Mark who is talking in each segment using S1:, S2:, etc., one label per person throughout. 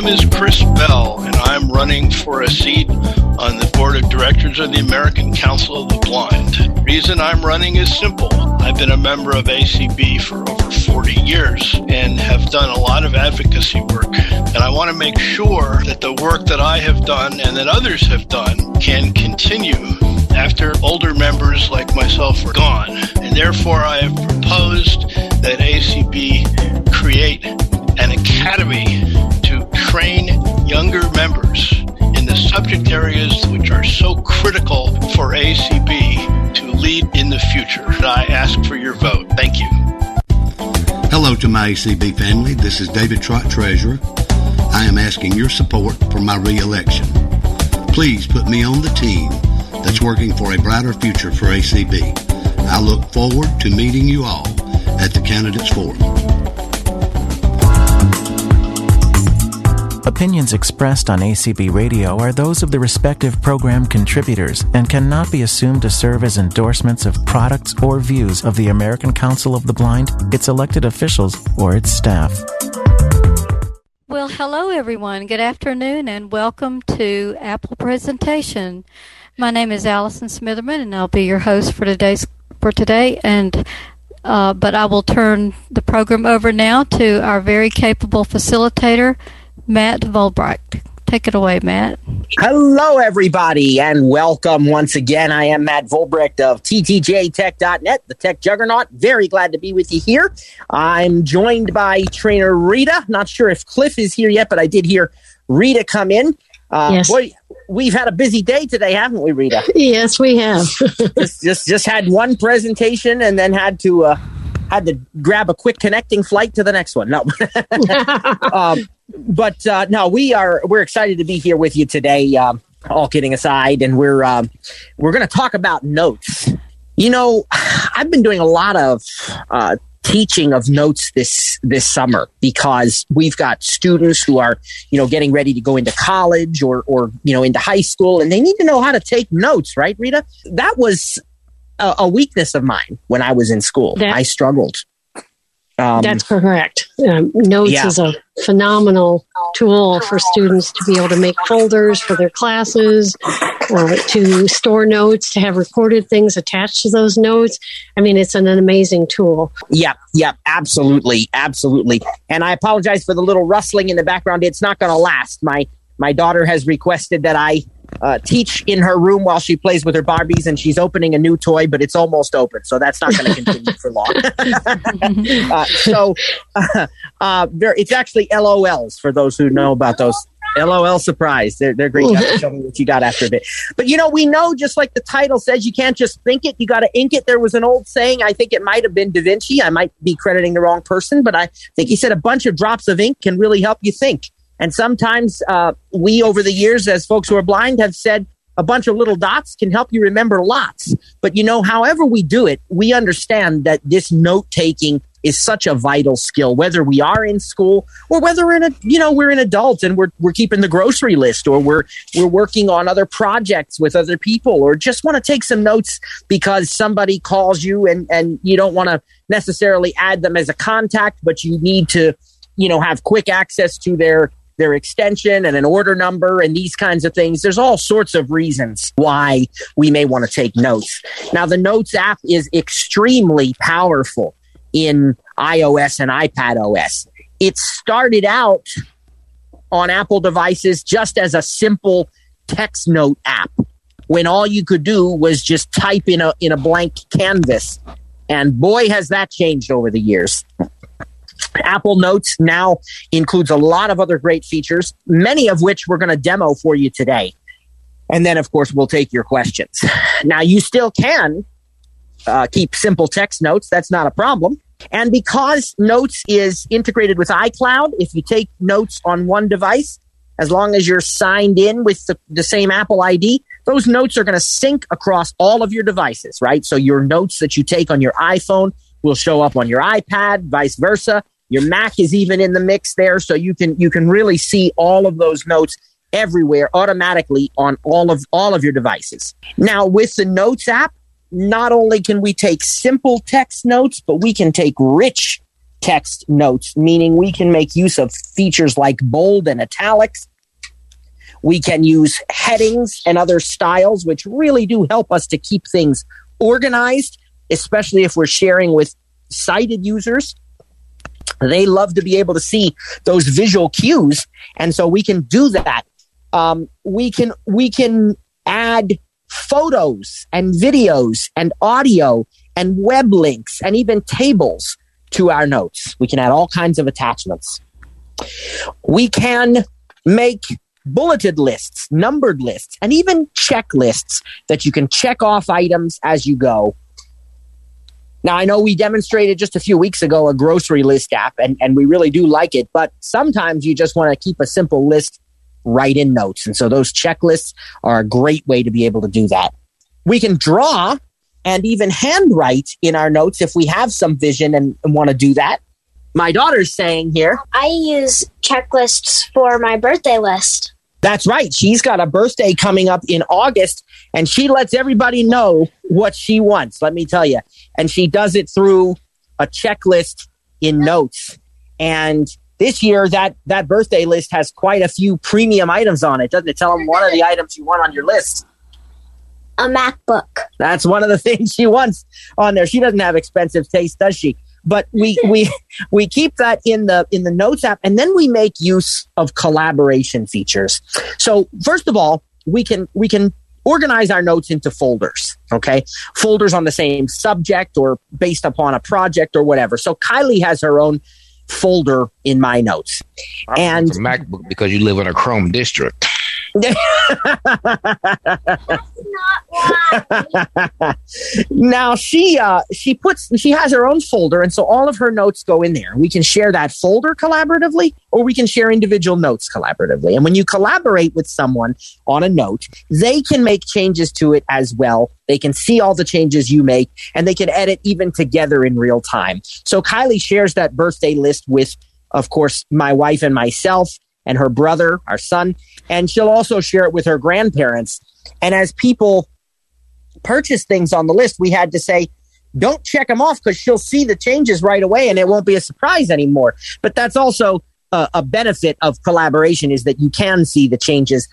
S1: name is Chris Bell, and I'm running for a seat on the board of directors of the American Council of the Blind. reason I'm running is simple. I've been a member of ACB for over 40 years and have done a lot of advocacy work. And I want to make sure that the work that I have done and that others have done can continue after older members like myself are gone. And therefore, I have proposed that ACB create an academy train younger members in the subject areas which are so critical for ACB to lead in the future. I ask for your vote. Thank you.
S2: Hello to my ACB family. This is David Trott, Treasurer. I am asking your support for my reelection. Please put me on the team that's working for a brighter future for ACB. I look forward to meeting you all at the Candidates Forum.
S3: Opinions expressed on ACB Radio are those of the respective program contributors and cannot be assumed to serve as endorsements of products or views of the American Council of the Blind, its elected officials, or its staff.
S4: Well, hello everyone. Good afternoon and welcome to Apple Presentation. My name is Allison Smitherman and I'll be your host for today's for today and uh, but I will turn the program over now to our very capable facilitator, Matt Volbrecht. Take it away, Matt.
S5: Hello, everybody, and welcome once again. I am Matt Volbrecht of TTJTech.net, the tech juggernaut. Very glad to be with you here. I'm joined by trainer Rita. Not sure if Cliff is here yet, but I did hear Rita come in. Uh,
S6: yes.
S5: Boy, we've had a busy day today, haven't we, Rita?
S6: Yes, we have.
S5: just, just, just had one presentation and then had to uh, had to grab a quick connecting flight to the next one. No, um, but uh, no, we are we're excited to be here with you today. Um, all kidding aside, and we're um, we're going to talk about notes. You know, I've been doing a lot of uh, teaching of notes this this summer because we've got students who are you know getting ready to go into college or or you know into high school, and they need to know how to take notes. Right, Rita? That was a, a weakness of mine when I was in school.
S6: That-
S5: I struggled. Um,
S6: That's correct. Um, Notes
S5: Yeah.
S6: is a phenomenal tool for students to be able to make folders for their classes, uh, to store notes, to have recorded things attached to those notes. I mean, it's an amazing tool.
S5: Yep, yep, absolutely, absolutely. And I apologize for the little rustling in the background. It's not going to last. My my daughter has requested that I uh, teach in her room while she plays with her Barbies, and she's opening a new toy, but it's almost open, so that's not going to continue for long. uh, so, uh, uh, there, it's actually LOLs for those who know about those. LOL surprise. They're, they're great. Show me what you got after a bit. But you know, we know just like the title says, you can't just think it, you got to ink it. There was an old saying, I think it might have been Da Vinci. I might be crediting the wrong person, but I think he said a bunch of drops of ink can really help you think. And sometimes uh, we, over the years, as folks who are blind, have said a bunch of little dots can help you remember lots. But you know, however we do it, we understand that this note taking is such a vital skill, whether we are in school or whether in a, you know, we're an adult and we're, we're keeping the grocery list or we're, we're working on other projects with other people or just want to take some notes because somebody calls you and, and you don't want to necessarily add them as a contact, but you need to, you know, have quick access to their their extension and an order number and these kinds of things. There's all sorts of reasons why we may want to take notes. Now, the Notes app is extremely powerful in iOS and iPad OS. It started out on Apple devices just as a simple text note app when all you could do was just type in a in a blank canvas. And boy has that changed over the years. Apple Notes now includes a lot of other great features, many of which we're going to demo for you today. And then, of course, we'll take your questions. Now, you still can uh, keep simple text notes. That's not a problem. And because Notes is integrated with iCloud, if you take notes on one device, as long as you're signed in with the, the same Apple ID, those notes are going to sync across all of your devices, right? So your notes that you take on your iPhone will show up on your iPad, vice versa. Your Mac is even in the mix there, so you can you can really see all of those notes everywhere automatically on all of all of your devices. Now with the Notes app, not only can we take simple text notes, but we can take rich text notes, meaning we can make use of features like bold and italics. We can use headings and other styles, which really do help us to keep things organized, especially if we're sharing with sighted users. They love to be able to see those visual cues, and so we can do that. Um, we can we can add photos and videos and audio and web links and even tables to our notes. We can add all kinds of attachments. We can make bulleted lists, numbered lists, and even checklists that you can check off items as you go. Now, I know we demonstrated just a few weeks ago a grocery list app, and, and we really do like it, but sometimes you just want to keep a simple list right in notes. And so those checklists are a great way to be able to do that. We can draw and even handwrite in our notes if we have some vision and, and want to do that. My daughter's saying here.
S7: I use checklists for my birthday list.
S5: That's right. She's got a birthday coming up in August, and she lets everybody know what she wants, let me tell you. And she does it through a checklist in notes. And this year, that, that birthday list has quite a few premium items on it. Doesn't it tell them one of the items you want on your list?
S7: A MacBook.
S5: That's one of the things she wants on there. She doesn't have expensive taste, does she? But we we we keep that in the in the notes app, and then we make use of collaboration features. So first of all, we can we can organize our notes into folders. Okay, folders on the same subject or based upon a project or whatever. So Kylie has her own folder in my notes,
S8: I
S5: and
S8: a MacBook because you live in a Chrome district.
S5: now she uh she puts she has her own folder and so all of her notes go in there. We can share that folder collaboratively or we can share individual notes collaboratively. And when you collaborate with someone on a note they can make changes to it as well. They can see all the changes you make and they can edit even together in real time. So kylie shares that birthday list with of course my wife and myself and her brother our son and she'll also share it with her grandparents and as people purchase things on the list, we had to say, don't check them off because she'll see the changes right away and it won't be a surprise anymore. But that's also a, a benefit of collaboration is that you can see the changes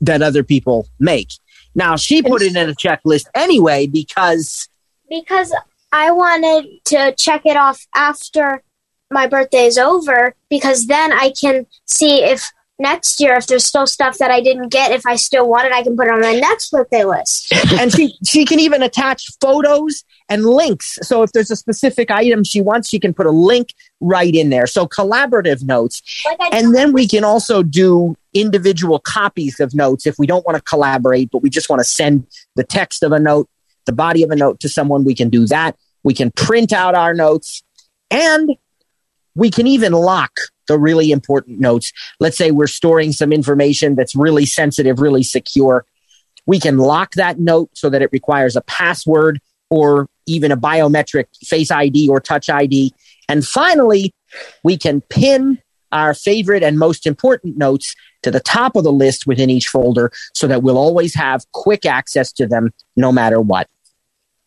S5: that other people make. Now, she put it in a checklist anyway because.
S7: Because I wanted to check it off after my birthday is over because then I can see if next year if there's still stuff that I didn't get if I still want it I can put it on my next birthday list.
S5: and she she can even attach photos and links. So if there's a specific item she wants she can put a link right in there. So collaborative notes.
S7: Like
S5: And then we can also do individual copies of notes if we don't want to collaborate but we just want to send the text of a note, the body of a note to someone we can do that. We can print out our notes and we can even lock the really important notes. Let's say we're storing some information that's really sensitive, really secure. We can lock that note so that it requires a password or even a biometric face ID or touch ID. And finally, we can pin our favorite and most important notes to the top of the list within each folder so that we'll always have quick access to them no matter what.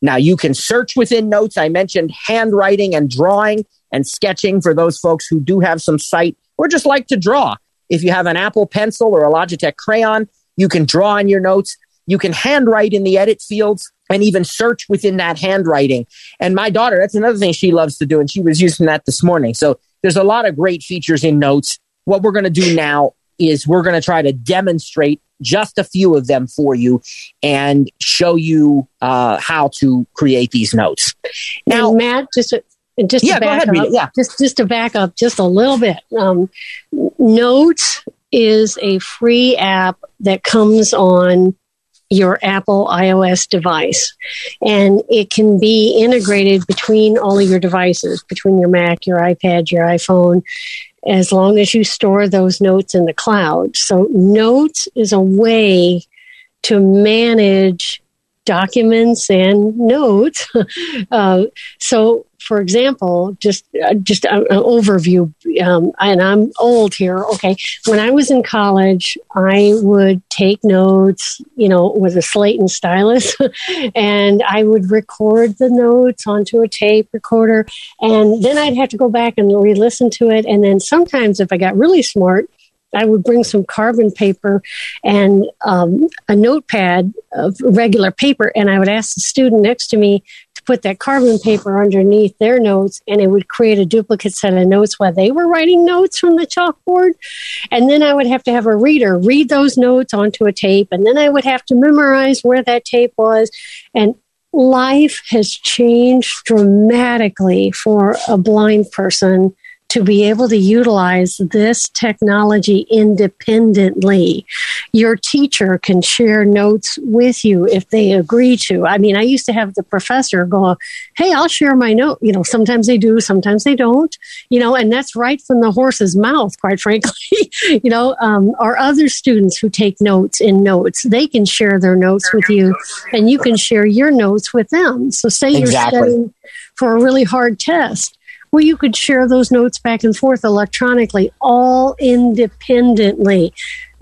S5: Now, you can search within notes. I mentioned handwriting and drawing and sketching for those folks who do have some sight or just like to draw. If you have an Apple pencil or a Logitech crayon, you can draw in your notes. You can handwrite in the edit fields and even search within that handwriting. And my daughter, that's another thing she loves to do. And she was using that this morning. So there's a lot of great features in notes. What we're going to do now is we're going to try to demonstrate just a few of them for you and show you uh, how to create these notes.
S6: Now, Matt, just to, just
S5: Yeah,
S6: to back
S5: ahead,
S6: up.
S5: Yeah.
S6: just just to back up just a little bit. Um, Notes is a free app that comes on your Apple iOS device, and it can be integrated between all of your devices, between your Mac, your iPad, your iPhone, as long as you store those notes in the cloud. So, Notes is a way to manage documents and notes. uh, so, for example, just uh, just an overview, um, and I'm old here. Okay, when I was in college, I would take notes, you know, with a slate and stylus, and I would record the notes onto a tape recorder, and then I'd have to go back and re-listen to it, and then sometimes if I got really smart, I would bring some carbon paper and um, a notepad of regular paper, and I would ask the student next to me put that carbon paper underneath their notes, and it would create a duplicate set of notes while they were writing notes from the chalkboard. And then I would have to have a reader read those notes onto a tape, and then I would have to memorize where that tape was. And life has changed dramatically for a blind person to be able to utilize this technology independently. Your teacher can share notes with you if they agree to. I mean, I used to have the professor go, Hey, I'll share my note. You know, sometimes they do, sometimes they don't, you know, and that's right from the horse's mouth, quite frankly. you know, um, our other students who take notes in notes, they can share their notes with you and you can share your notes with them. So say exactly. you're studying for a really hard test where you could share those notes back and forth electronically, all independently.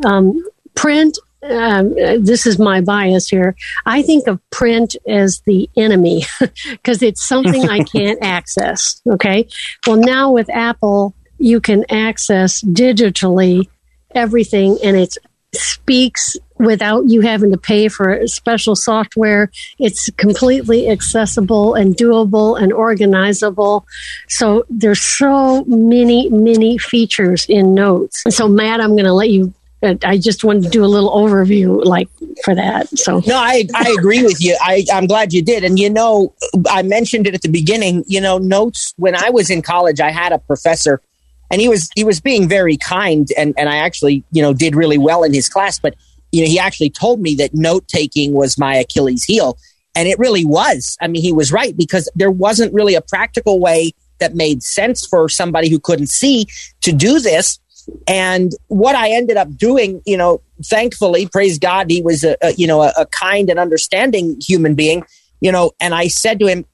S6: Um, print um, this is my bias here. I think of print as the enemy because it's something I can't access. Okay. Well, now with Apple, you can access digitally everything and it speaks without you having to pay for special software. It's completely accessible and doable and organizable. So there's so many, many features in Notes. So Matt, I'm going to let you I just wanted to do a little overview like for that. So
S5: no, I, I agree with you. I, I'm glad you did. And you know, I mentioned it at the beginning, you know, notes when I was in college, I had a professor and he was, he was being very kind and, and I actually, you know, did really well in his class, but you know, he actually told me that note taking was my Achilles heel. And it really was. I mean, he was right because there wasn't really a practical way that made sense for somebody who couldn't see to do this. And what I ended up doing, you know, thankfully, praise God, he was a, a you know a, a kind and understanding human being, you know. And I said to him,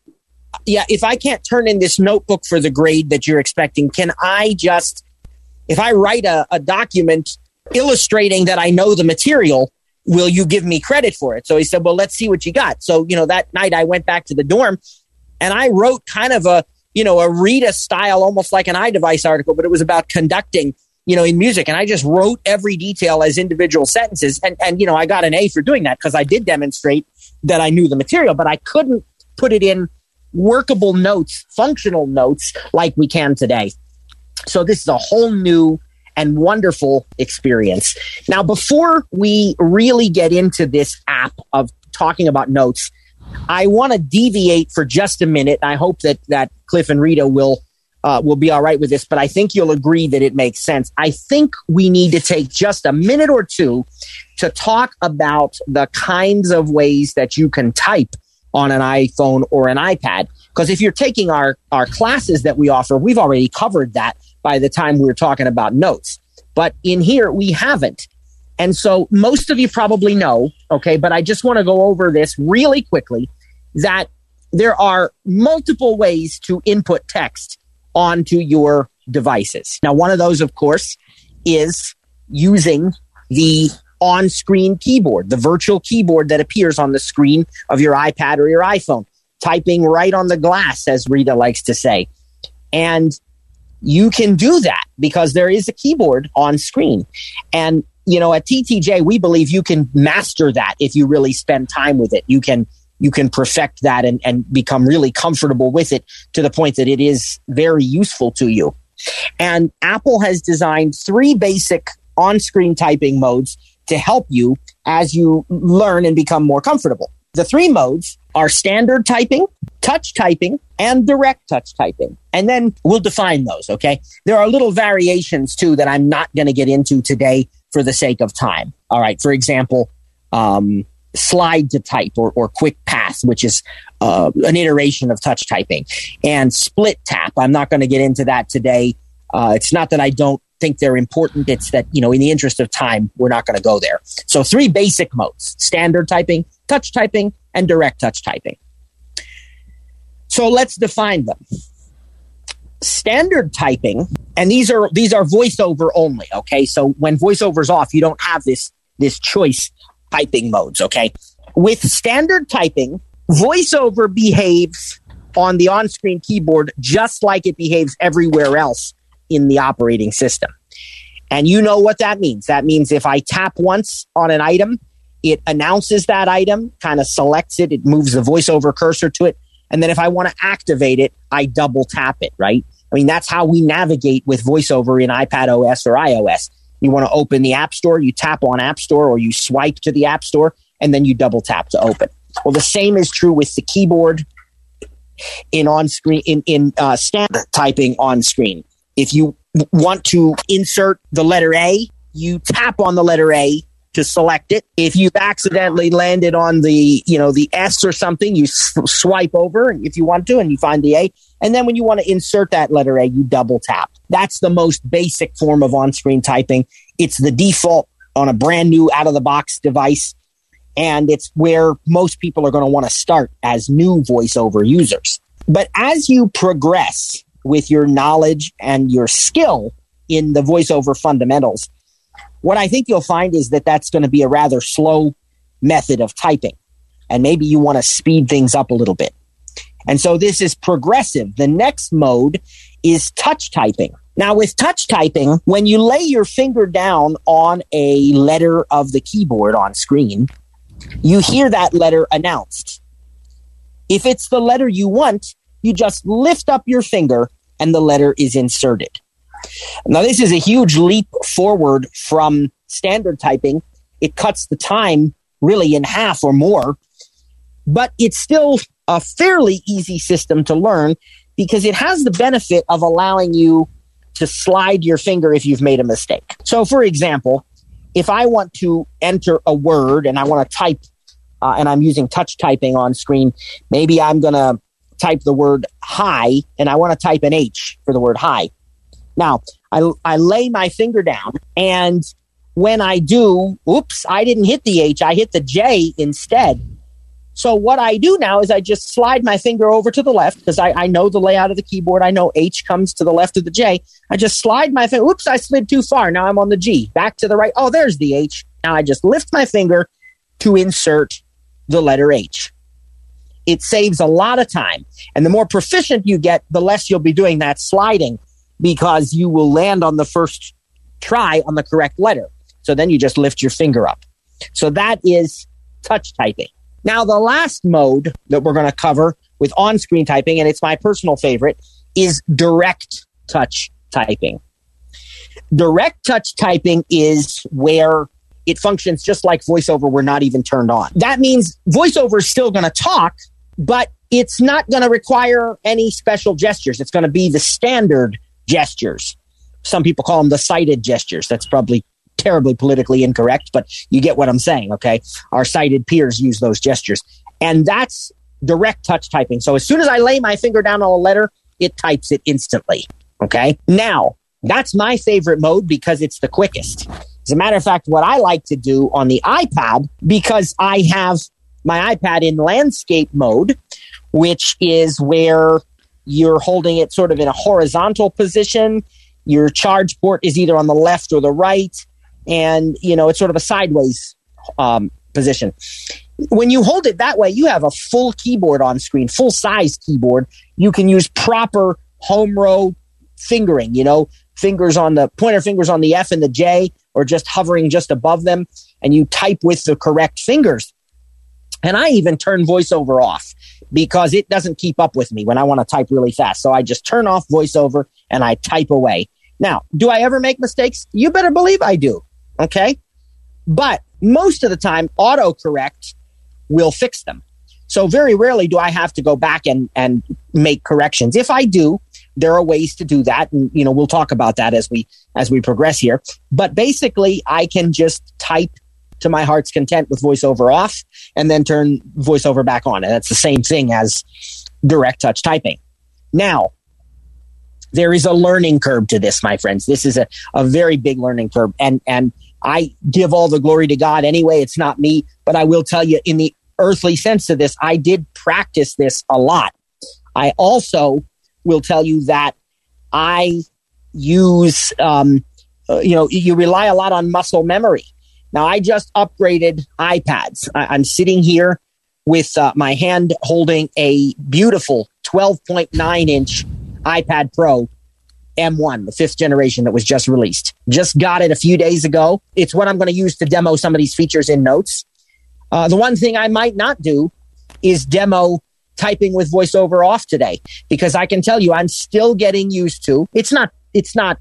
S5: "Yeah, if I can't turn in this notebook for the grade that you're expecting, can I just, if I write a, a document illustrating that I know the material, will you give me credit for it? So he said, well, let's see what you got. So, you know, that night I went back to the dorm and I wrote kind of a, you know, a Rita style, almost like an iDevice article, but it was about conducting, you know, in music. And I just wrote every detail as individual sentences. And, and, you know, I got an A for doing that because I did demonstrate that I knew the material, but I couldn't put it in workable notes, functional notes like we can today. So this is a whole new and wonderful experience. Now, before we really get into this app of talking about notes, I want to deviate for just a minute. I hope that that Cliff and Rita will uh, will be all right with this, but I think you'll agree that it makes sense. I think we need to take just a minute or two to talk about the kinds of ways that you can type on an iPhone or an iPad. Because if you're taking our, our classes that we offer, we've already covered that by the time we were talking about notes. But in here, we haven't. And so most of you probably know, okay, but I just want to go over this really quickly that there are multiple ways to input text onto your devices. Now, one of those, of course, is using the on screen keyboard, the virtual keyboard that appears on the screen of your iPad or your iPhone, typing right on the glass, as Rita likes to say. And you can do that because there is a keyboard on screen. And, you know, at TTJ, we believe you can master that if you really spend time with it. You can, you can perfect that and, and become really comfortable with it to the point that it is very useful to you. And Apple has designed three basic on screen typing modes to help you as you learn and become more comfortable. The three modes are standard typing, touch typing, and direct touch typing. And then we'll define those, okay? There are little variations too that I'm not going to get into today for the sake of time. All right. For example, um, slide to type or, or quick path, which is uh, an iteration of touch typing, and split tap. I'm not going to get into that today. Uh, it's not that I don't think they're important. It's that, you know, in the interest of time, we're not going to go there. So three basic modes, standard typing, touch typing, and direct touch typing. So let's define them. Standard typing, and these are these are voiceover only. Okay, so when voiceover's off, you don't have this this choice typing modes. Okay, with standard typing, voiceover behaves on the on-screen keyboard just like it behaves everywhere else in the operating system. And you know what that means. That means if I tap once on an item, it announces that item, kind of selects it, it moves the voiceover cursor to it. And then if I want to activate it, I double tap it, right? I mean, that's how we navigate with voiceover in iPad OS or iOS. You want to open the App Store, you tap on App Store or you swipe to the App Store and then you double tap to open. Well, the same is true with the keyboard in on screen in in uh, typing on screen. If you want to insert the letter A, you tap on the letter A to select it. If you've accidentally landed on the, you know, the S or something, you swipe over if you want to and you find the A. And then when you want to insert that letter A, you double tap. That's the most basic form of on-screen typing. It's the default on a brand new out of the box device. And it's where most people are going to want to start as new voiceover users. But as you progress with your knowledge and your skill in the voiceover fundamentals, what I think you'll find is that that's going to be a rather slow method of typing. And maybe you want to speed things up a little bit. And so this is progressive. The next mode is touch typing. Now, with touch typing, when you lay your finger down on a letter of the keyboard on screen, you hear that letter announced. If it's the letter you want, you just lift up your finger and the letter is inserted. Now, this is a huge leap forward from standard typing. It cuts the time really in half or more, but it's still a fairly easy system to learn because it has the benefit of allowing you to slide your finger if you've made a mistake. So, for example, if I want to enter a word and I want to type, uh, and I'm using touch typing on screen, maybe I'm going to type the word high and I want to type an H for the word high. Now, I, I lay my finger down and when I do, oops, I didn't hit the H, I hit the J instead. So what I do now is I just slide my finger over to the left because I, I know the layout of the keyboard. I know H comes to the left of the J. I just slide my finger. Oops, I slid too far. Now I'm on the G. Back to the right. Oh, there's the H. Now I just lift my finger to insert the letter H. It saves a lot of time. And the more proficient you get, the less you'll be doing that sliding because you will land on the first try on the correct letter. So then you just lift your finger up. So that is touch typing. Now, the last mode that we're going to cover with on screen typing, and it's my personal favorite, is direct touch typing. Direct touch typing is where it functions just like voiceover, we're not even turned on. That means voiceover is still going to talk, but it's not going to require any special gestures. It's going to be the standard gestures. Some people call them the sighted gestures. That's probably terribly politically incorrect, but you get what I'm saying, okay? Our sighted peers use those gestures. And that's direct touch typing. So as soon as I lay my finger down on a letter, it types it instantly, okay? Now, that's my favorite mode because it's the quickest. As a matter of fact, what I like to do on the iPad, because I have my iPad in landscape mode, which is where you're holding it sort of in a horizontal position. Your charge port is either on the left or the right and you know it's sort of a sideways um, position. When you hold it that way, you have a full keyboard on screen, full size keyboard. You can use proper home row fingering. You know, fingers on the pointer fingers on the F and the J, or just hovering just above them, and you type with the correct fingers. And I even turn voiceover off because it doesn't keep up with me when I want to type really fast. So I just turn off voiceover and I type away. Now, do I ever make mistakes? You better believe I do. Okay. But most of the time, autocorrect will fix them. So very rarely do I have to go back and, and make corrections. If I do, there are ways to do that. And, you know, we'll talk about that as we, as we progress here. But basically, I can just type to my heart's content with voiceover off and then turn voiceover back on. And that's the same thing as direct touch typing. Now, there is a learning curve to this, my friends. This is a, a very big learning curve. And, and I give all the glory to God anyway. It's not me, but I will tell you in the earthly sense of this, I did practice this a lot. I also will tell you that I use, um, uh, you know, you rely a lot on muscle memory. Now, I just upgraded iPads. I- am sitting here with uh, my hand holding a beautiful 12.9 inch iPad Pro M1, the fifth generation that was just released. Just got it a few days ago. It's what I'm going to use to demo some of these features in notes. Uh, the one thing I might not do is demo typing with voiceover off today because I can tell you I'm still getting used to. It's not. It's not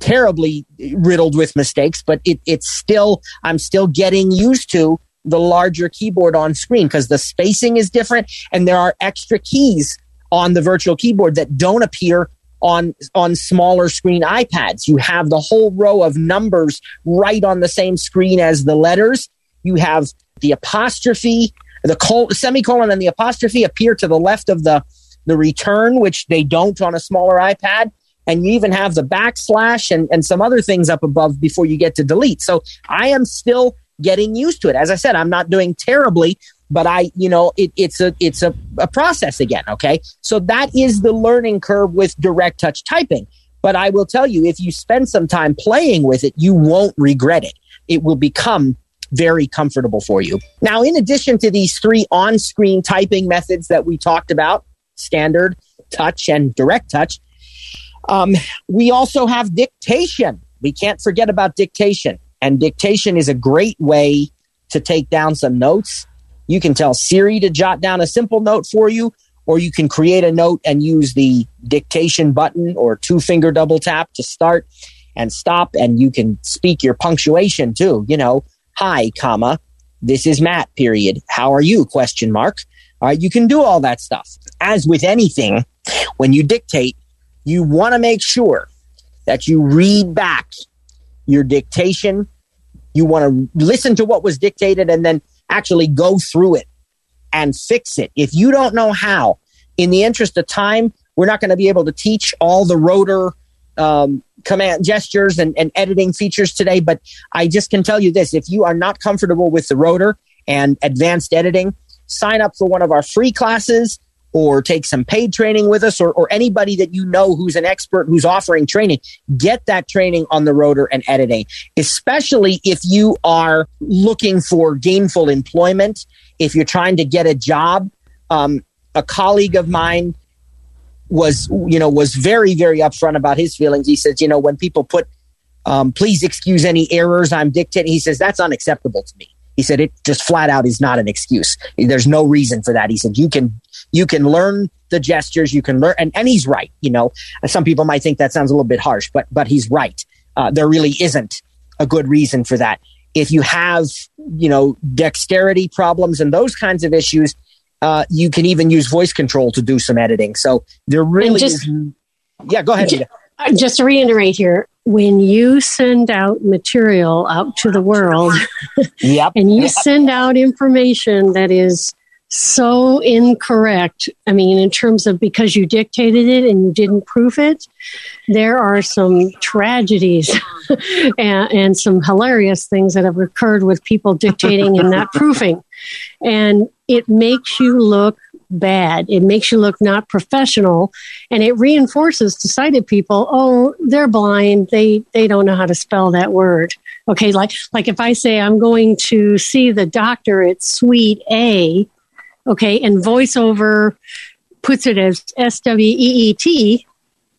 S5: terribly riddled with mistakes, but it, it's still. I'm still getting used to the larger keyboard on screen because the spacing is different and there are extra keys on the virtual keyboard that don't appear on on smaller screen iPads. You have the whole row of numbers right on the same screen as the letters. You have the apostrophe, the col- semicolon, and the apostrophe appear to the left of the the return, which they don't on a smaller iPad. And you even have the backslash and, and some other things up above before you get to delete. So I am still getting used to it. As I said, I'm not doing terribly, but I, you know, it, it's a it's a, a process again. Okay, so that is the learning curve with direct touch typing. But I will tell you, if you spend some time playing with it, you won't regret it. It will become very comfortable for you. Now, in addition to these three on screen typing methods that we talked about standard, touch, and direct touch um, we also have dictation. We can't forget about dictation. And dictation is a great way to take down some notes. You can tell Siri to jot down a simple note for you, or you can create a note and use the dictation button or two finger double tap to start and stop. And you can speak your punctuation too. You know, hi, comma, this is Matt, period. How are you? Question mark. All right. You can do all that stuff. As with anything, when you dictate, you want to make sure that you read back your dictation. You want to listen to what was dictated and then actually go through it and fix it. If you don't know how, in the interest of time, we're not going to be able to teach all the rotor um, command gestures and, and editing features today. But I just can tell you this if you are not comfortable with the rotor and advanced editing, sign up for one of our free classes or take some paid training with us or, or anybody that you know who's an expert who's offering training, get that training on the rotor and editing, especially if you are looking for gainful employment, if you're trying to get a job. Um, a colleague of mine was, you know, was very, very upfront about his feelings. He says, you know, when people put, um, please excuse any errors I'm dictating, he says, that's unacceptable to me. He said it just flat out is not an excuse. There's no reason for that. He said you can you can learn the gestures, you can learn, and, and he's right. You know, some people might think that sounds a little bit harsh, but but he's right. Uh, there really isn't a good reason for that. If you have you know dexterity problems and those kinds of issues, uh, you can even use voice control to do some editing. So there really just, is. Yeah, go ahead.
S6: Just, just to reiterate here, when you send out material out to the world
S5: yep.
S6: and you send out information that is so incorrect. I mean, in terms of because you dictated it and you didn't proof it, there are some tragedies and, and, some hilarious things that have occurred with people dictating and not proofing. And it makes you look bad. It makes you look not professional and it reinforces to sighted people, oh, they're blind. They they don't know how to spell that word. Okay, like like if I say I'm going to see the doctor at suite A, okay, and voiceover puts it as S W E E T,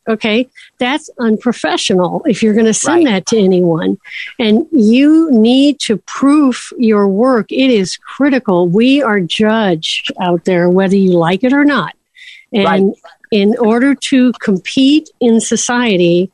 S6: okay, that's unprofessional if you're going to send right. that to anyone. And you need to proof your work. It is critical. We are judged out there, whether you like it or not. And right. in order to compete in society,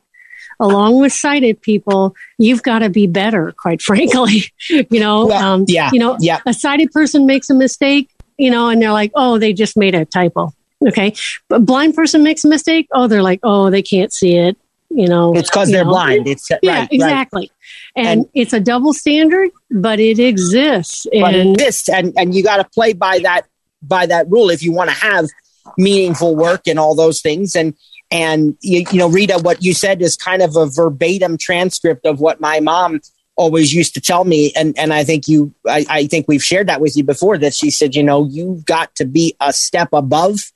S6: along with sighted people, you've got to be better, quite frankly. you know,
S5: well, um, yeah,
S6: you know,
S5: yeah.
S6: a sighted person makes a mistake, you know, and they're like, oh, they just made a typo. Okay. But blind person makes a mistake. Oh, they're like, oh, they can't see it. You know,
S5: it's because they're
S6: know.
S5: blind. It's
S6: yeah,
S5: right,
S6: exactly.
S5: Right.
S6: And,
S5: And-
S6: it's a double standard, but it exists.
S5: but
S6: And
S5: this and and you got to play by that by that rule if you want to have meaningful work and all those things and and you, you know rita what you said is kind of a verbatim transcript of what my mom always used to tell me and and i think you I, I think we've shared that with you before that she said you know you've got to be a step above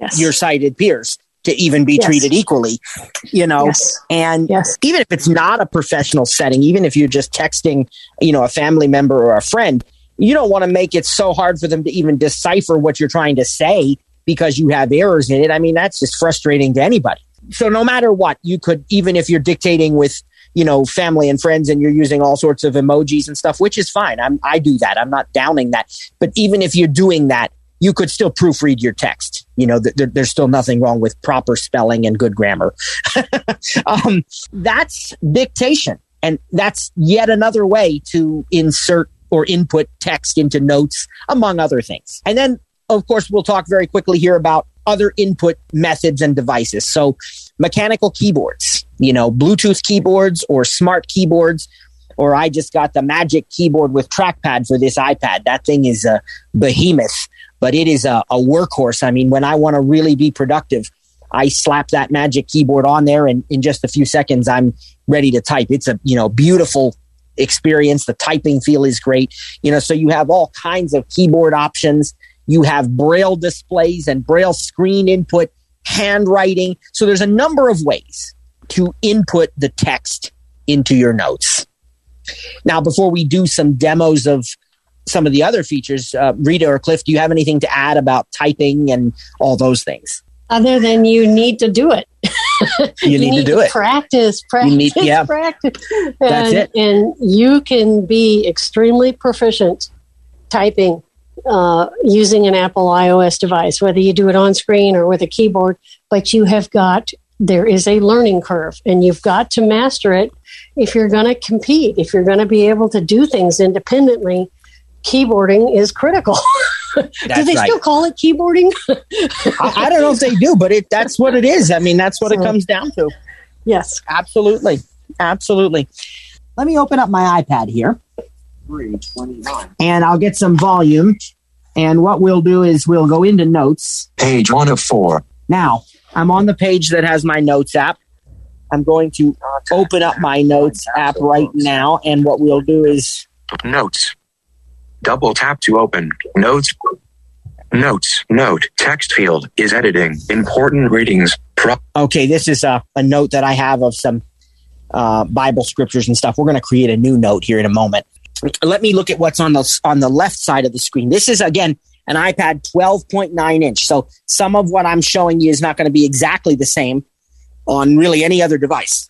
S6: Yes.
S5: your sighted peers to even be
S6: Yes.
S5: treated equally, you know.
S6: Yes.
S5: And
S6: Yes.
S5: even if it's not a professional setting, even if you're just texting, you know, a family member or a friend, you don't want to make it so hard for them to even decipher what you're trying to say because you have errors in it. I mean, that's just frustrating to anybody. So no matter what, you could even if you're dictating with, you know, family and friends and you're using all sorts of emojis and stuff, which is fine. I'm I do that. I'm not downing that. But even if you're doing that, you could still proofread your text. You know, th- there, there's still nothing wrong with proper spelling and good grammar. um, that's dictation. And that's yet another way to insert or input text into notes, among other things. And then, of course, we'll talk very quickly here about other input methods and devices. So, mechanical keyboards, you know, Bluetooth keyboards or smart keyboards, or I just got the magic keyboard with trackpad for this iPad. That thing is a behemoth, but it is a, a workhorse. I mean, when I want to really be productive, I slap that magic keyboard on there, and in just a few seconds, I'm ready to type. It's a you know beautiful experience. The typing feel is great. You know, so you have all kinds of keyboard options. You have braille displays and braille screen input, handwriting. So there's a number of ways to input the text into your notes. Now, before we do some demos of some of the other features, uh, Rita or Cliff, do you have anything to add about typing and all those things?
S6: Other than you need to do it.
S5: You, need, to do it.
S6: Practice, practice,
S5: need- yeah.
S6: practice.
S5: That's it.
S6: And you can be extremely proficient typing uh, using an Apple iOS device, whether you do it on screen or with a keyboard. But you have got there is a learning curve, and you've got to master it if you're going to compete. If you're going to be able to do things independently, keyboarding is critical. do they
S5: right.
S6: still call it keyboarding?
S5: I, I don't know if they do, but it that's what it is. I mean, that's what it comes down to.
S6: yes.
S5: Absolutely. Absolutely. Let me open up my iPad here. And I'll get some volume. And what we'll do is we'll go into notes.
S9: Page 1 of 4.
S5: Now, I'm on the page that has my notes app. I'm going to open up my notes app right now. And what we'll do is
S9: Notes. Double tap to open. Notes. Notes. Note. Text field is editing. Important readings. Pro-
S5: okay, this is a, a note that I have of some uh, Bible scriptures and stuff. We're going to create a new note here in a moment. Let me look at what's on the on the left side of the screen. This is again an iPad 12.9 inch. So some of what I'm showing you is not going to be exactly the same on really any other device.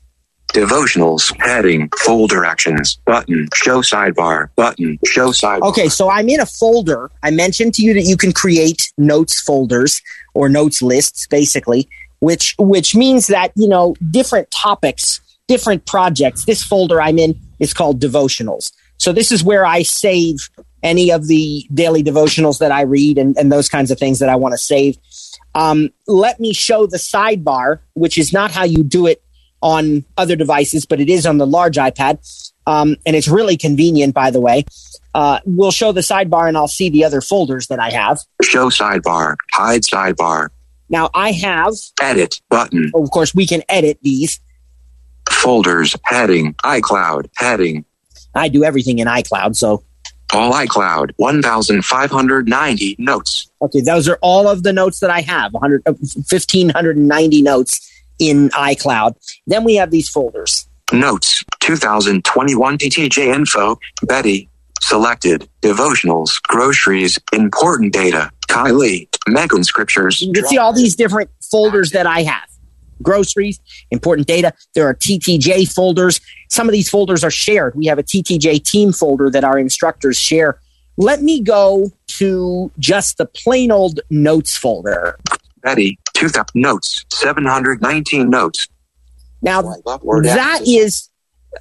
S9: Devotionals. Heading. Folder actions. Button. Show sidebar. Button. Show sidebar.
S5: Okay, so I'm in a folder. I mentioned to you that you can create notes folders or notes lists, basically, which which means that you know different topics, different projects. This folder I'm in is called devotionals. So this is where I save any of the daily devotionals that I read and, and those kinds of things that I want to save. Um, let me show the sidebar, which is not how you do it on other devices, but it is on the large iPad. Um, and it's really convenient, by the way. Uh, we'll show the sidebar and I'll see the other folders that I have.
S9: Show sidebar. Hide sidebar.
S5: Now, I have,
S9: Edit. Button.
S5: of course, we can edit these.
S9: Folders. Heading. iCloud. Heading.
S5: I do everything in iCloud. So,
S9: All iCloud. 1,590 notes.
S5: okay, those are all of the notes that I have 100, uh, 1,590 notes in iCloud. Then we have these folders.
S9: Notes 2021 TTJ info, Betty, selected, devotionals, groceries, important data, Kylie, Megan scriptures.
S5: You can see all these different folders that I have groceries, important data. There are TTJ folders. Some of these folders are shared. We have a TTJ team folder that our instructors share. Let me go to just the plain old notes folder.
S9: Betty, 2000 notes, 719 notes.
S5: Now,
S9: Oh, I love word
S5: that is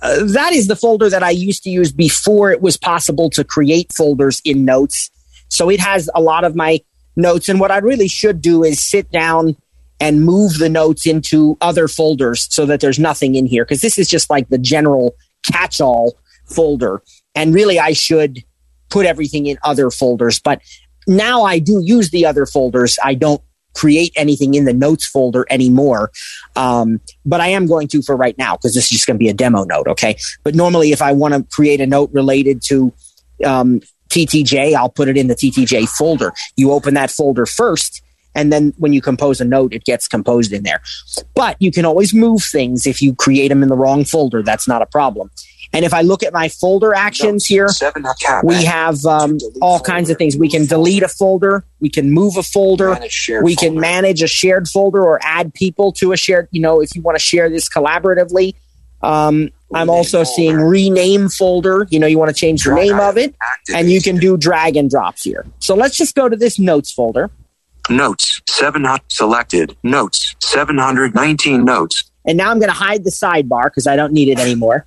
S5: uh, that is the folder that I used to use before it was possible to create folders in notes. So it has a lot of my notes. And what I really should do is sit down and move the notes into other folders so that there's nothing in here because this is just like the general catch-all folder. And really, I should put everything in other folders. But now I do use the other folders. I don't create anything in the notes folder anymore. Um, but I am going to for right now because this is just going to be a demo note. Okay. But normally, if I want to create a note related to um, TTJ, I'll put it in the TTJ folder. You open that folder first, And then when you compose a note, it gets composed in there. But you can always move things if you create them in the wrong folder. That's not a problem. And if I look at my folder actions here,
S9: Seven up cap.
S5: we have um, all kinds of things. We can delete a folder, we can move a folder, we can manage a shared folder or add people to a shared, you know, if you want to share this collaboratively. Um, I'm also seeing rename folder. You know, you want to change the name of it, and you can do drag and drops here. So let's just go to this notes folder.
S9: Notes. Seven selected. Notes. 719 notes.
S5: And now I'm going to hide the sidebar because I don't need it anymore.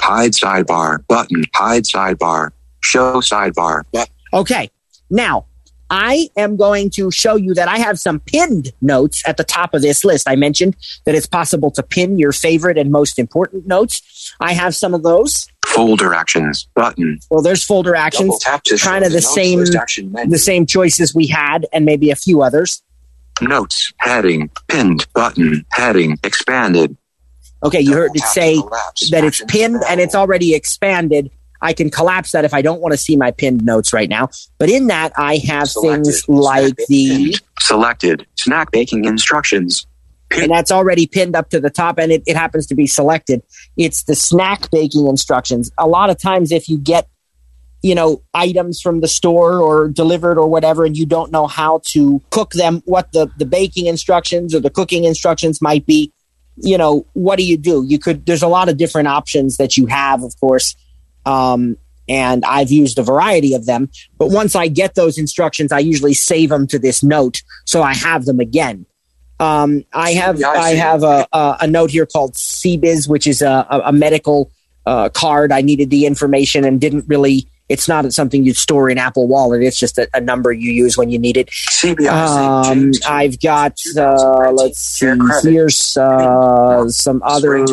S9: Hide sidebar. Button. Hide sidebar. Show sidebar.
S5: Okay. Now, I am going to show you that I have some pinned notes at the top of this list. I mentioned that it's possible to pin your favorite and most important notes. I have some of those.
S9: Folder actions. Button.
S5: Well, there's folder
S9: Double
S5: actions,
S9: tap to
S5: kind of the same
S9: list action menu.
S5: the same choices we had, and maybe a few others.
S9: Notes. Heading. Pinned. Button. Heading. Expanded.
S5: Okay, you heard it
S9: Double tap to
S5: say that it's pinned and it's already expanded. I can collapse that if I don't want to see my pinned notes right now. But in that, I have
S9: Selected.
S5: things like the
S9: selected snack baking instructions.
S5: And that's already pinned up to the top and it, it happens to be selected it's the snack baking instructions a lot of times if you get you know items from the store or delivered or whatever and you don't know how to cook them what the the baking instructions or the cooking instructions might be you know what do you do you could there's a lot of different options that you have of course um, and I've used a variety of them. But once I get those instructions, I usually save them to this note so I have them again. Um, I have
S9: Yeah, I
S5: I have a, a, a note here called CBiz, which is a, a, medical uh, card. I needed the information and didn't really. It's not something you'd store in Apple Wallet. It's just a, a number you use when you need it.
S9: CBIC.
S5: Um, I've got uh, let's see here's uh, some other.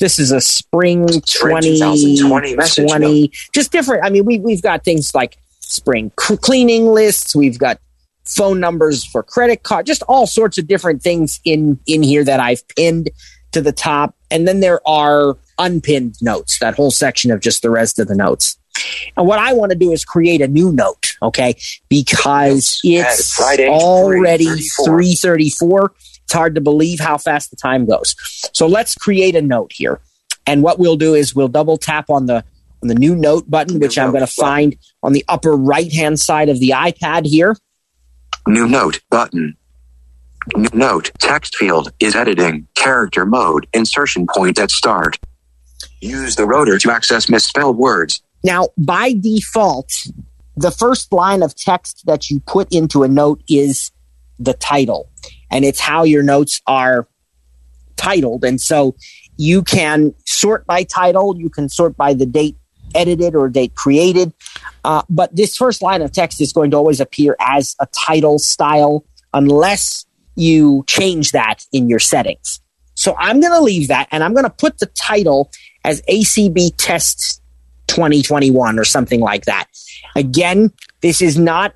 S5: This is a spring
S9: Spring
S5: 2020
S9: 2020
S5: just different. I mean, we we've got things like spring cleaning lists. We've got phone numbers for credit card, just all sorts of different things in in here that I've pinned to the top. And then there are unpinned notes, that whole section of just the rest of the notes. And what I want to do is create a new note, okay? Because it's
S9: Friday,
S5: already
S9: 3:34.
S5: 334. It's hard to believe how fast the time goes. So let's create a note here. And what we'll do is we'll double tap on the on the new note button, which I'm going to find on the upper right hand side of the iPad here.
S9: New note button. New note text field is editing. Character mode. Insertion point at start. Use the rotor to access misspelled words.
S5: Now, by default, the first line of text that you put into a note is the title, and it's how your notes are titled. And so you can sort by title, you can sort by the date edited or date created. Uh, but this first line of text is going to always appear as a title style unless you change that in your settings. So I'm going to leave that and I'm going to put the title as ACB Tests 2021 or something like that. Again, this is not,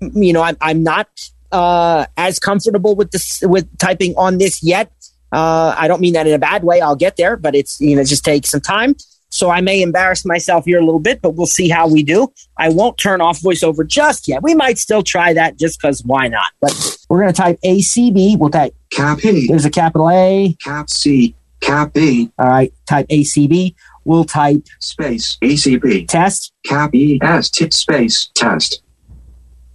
S5: you know, I'm, I'm not uh, as comfortable with this with typing on this yet. Uh, I don't mean that in a bad way. I'll get there, but it's you know just take some time. So I may embarrass myself here a little bit, but we'll see how we do. I won't turn off voiceover just yet. We might still try that just because why not? But we're going to type ACB. We'll type
S9: Cap E.
S5: there's a capital A.
S9: Cap C. Cap B.
S5: All right, type ACB. We'll type
S9: Space. ACB.
S5: test.
S9: Cap E. S. T. Space. Test.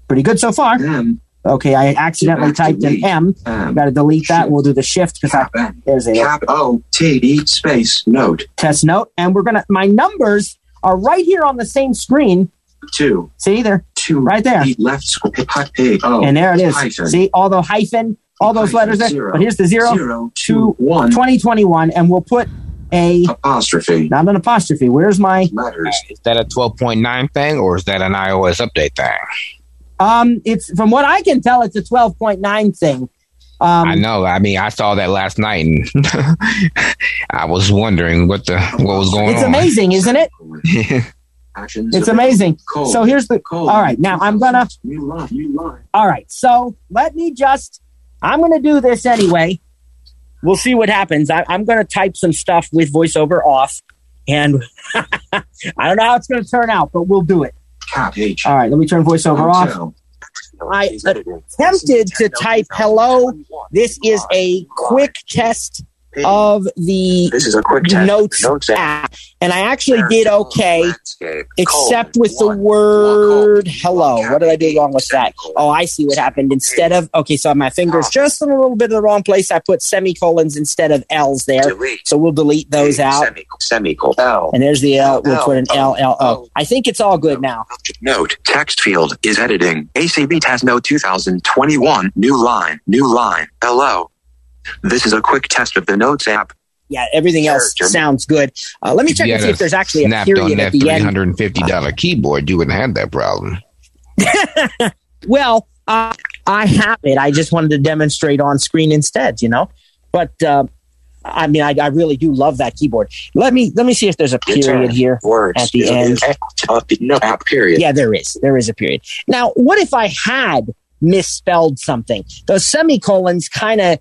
S5: Pretty good so far.
S9: M.
S5: Okay, I accidentally typed an
S9: me.
S5: M. Um, I
S9: M.
S5: got to delete that. We'll do the shift because I
S9: Cap N.
S5: there's a
S9: Cap O. T. E. Space. Note.
S5: test note, and we're gonna. My numbers are right here on the same screen.
S9: Two.
S5: See there,
S9: Two.
S5: right there,
S9: E. Left. squ- Pi- P. O.
S5: and there it is.
S9: Hyphen.
S5: See all the hyphen, all those
S9: Hyphen,
S5: letters there.
S9: zero.
S5: But here's the zero,
S9: Zero.
S5: two,
S9: Two. One.
S5: 2021, and we'll put a
S9: Apostrophe.
S5: not an apostrophe. Where's my?
S9: Letters.
S8: Is that a 12.9 thing or is that an iOS update thing?
S5: Um, it's from what I can tell, it's a 12.9 thing. Um,
S8: I know. I mean, I saw that last night and I was wondering what the what was going
S5: it's
S8: on.
S5: amazing, isn't it?
S9: Actions.
S5: It's amazing.
S9: Colon.
S5: So here's the.
S9: Colon.
S5: All right, now I'm gonna.
S9: New line. New line.
S5: All right, so let me just. I'm gonna do this anyway. We'll see what happens. I, I'm gonna type some stuff with voiceover off, and I don't know how it's gonna turn out, but we'll do it.
S9: Cap H.
S5: All right, let me turn voiceover off.
S9: Hotel.
S5: I attempted to type hello. This is a quick test of the
S9: This is a quick
S5: notes
S9: Notes
S5: app, and I actually did okay, except with the word hello. What did I do wrong with that? Oh, I see what happened. Instead of okay, so my fingers just in a little bit of the wrong place. I put semicolons instead of L's there,
S9: Delete.
S5: so we'll delete those out.
S9: Semicolon. Semicolon. L.
S5: And there's the L. We'll put an L L O.
S9: Oh.
S5: I think it's all good now.
S9: Note. Text field is editing. ACB Test Note 2021. New line. New line. Hello. This is a quick test of the Notes app.
S5: Yeah, everything else
S9: Character.
S5: sounds good. Uh, let me check and see if there's actually a
S8: snapped on
S5: period
S8: that
S5: at the
S8: three
S5: end.
S8: hundred and fifty dollar keyboard, you wouldn't have that problem.
S5: Well, uh, I have it. I just wanted to demonstrate on screen instead, you know. But uh, I mean, I, I really do love that keyboard. Let me let me see if there's a period here.
S9: Words.
S5: At the end.
S9: the no period.
S5: Yeah, there is. There is a period. Now, what if I had misspelled something? Those semicolons kind of.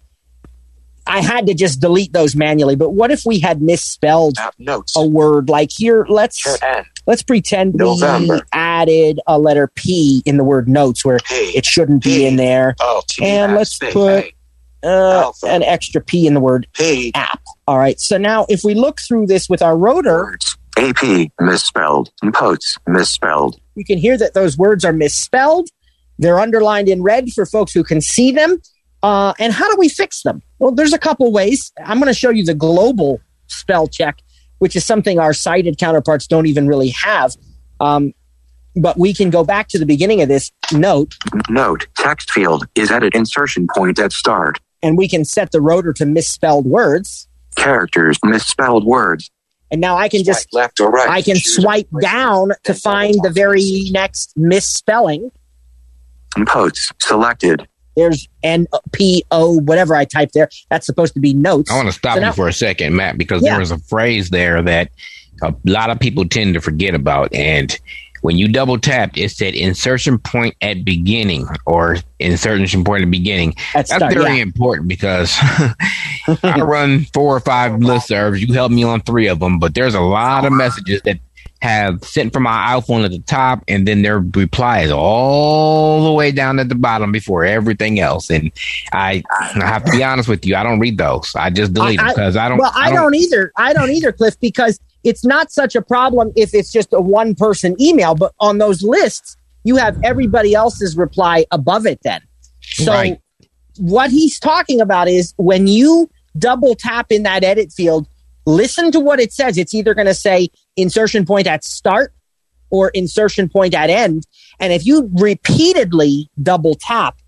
S5: I had to just delete those manually. But what if we had misspelled
S9: notes.
S5: a word? Like here, let's
S9: N.
S5: let's pretend we added a letter P in the word notes where
S9: P.
S5: it shouldn't be in there.
S9: Oh.
S5: And let's
S9: P.
S5: put- Uh, an extra P in the word
S9: P.
S5: app. All right. So now if we look through this with our rotor,
S9: Words. AP misspelled. Posts misspelled.
S5: you can hear that those words are misspelled. They're underlined in red for folks who can see them. Uh, and how do we fix them? Well, there's a couple ways. I'm going to show you the global spell check, which is something our sighted counterparts don't even really have. Um, but we can go back to the beginning of this note
S9: Note. Text field is at an insertion point at start.
S5: and we can set the rotor to misspelled words.
S9: Characters misspelled words.
S5: And now I can just
S9: Swipe left or right.
S5: I can
S9: Choose
S5: swipe down to find the very next misspelling.
S9: Posts selected.
S5: There's N uh, P O whatever I typed there. That's supposed to be notes.
S8: I want to stop
S5: So now-
S8: you for a second, Matt, because
S5: Yeah.
S8: there was a phrase there that a lot of people tend to forget about. And when you double tapped, it said insertion point at beginning or insertion point at beginning.
S5: That's
S8: That's very
S5: yeah.
S8: important because I run four or five listservs. You helped me on three of them, but there's a lot of messages that have sent from my iPhone at the top, and then their reply is all the way down at the bottom before everything else. And I, I have to be honest with you, I don't read those. I just delete
S5: I-
S8: them because I don't.
S5: Well, I don't either. I don't either, Cliff, because it's not such a problem if it's just a one person email, but on those lists, you have everybody else's reply above it then. So
S8: Right.
S5: what he's talking about is when you double tap in that edit field, listen to what it says. It's either going to say insertion point at start or insertion point at end. And if you repeatedly double tap,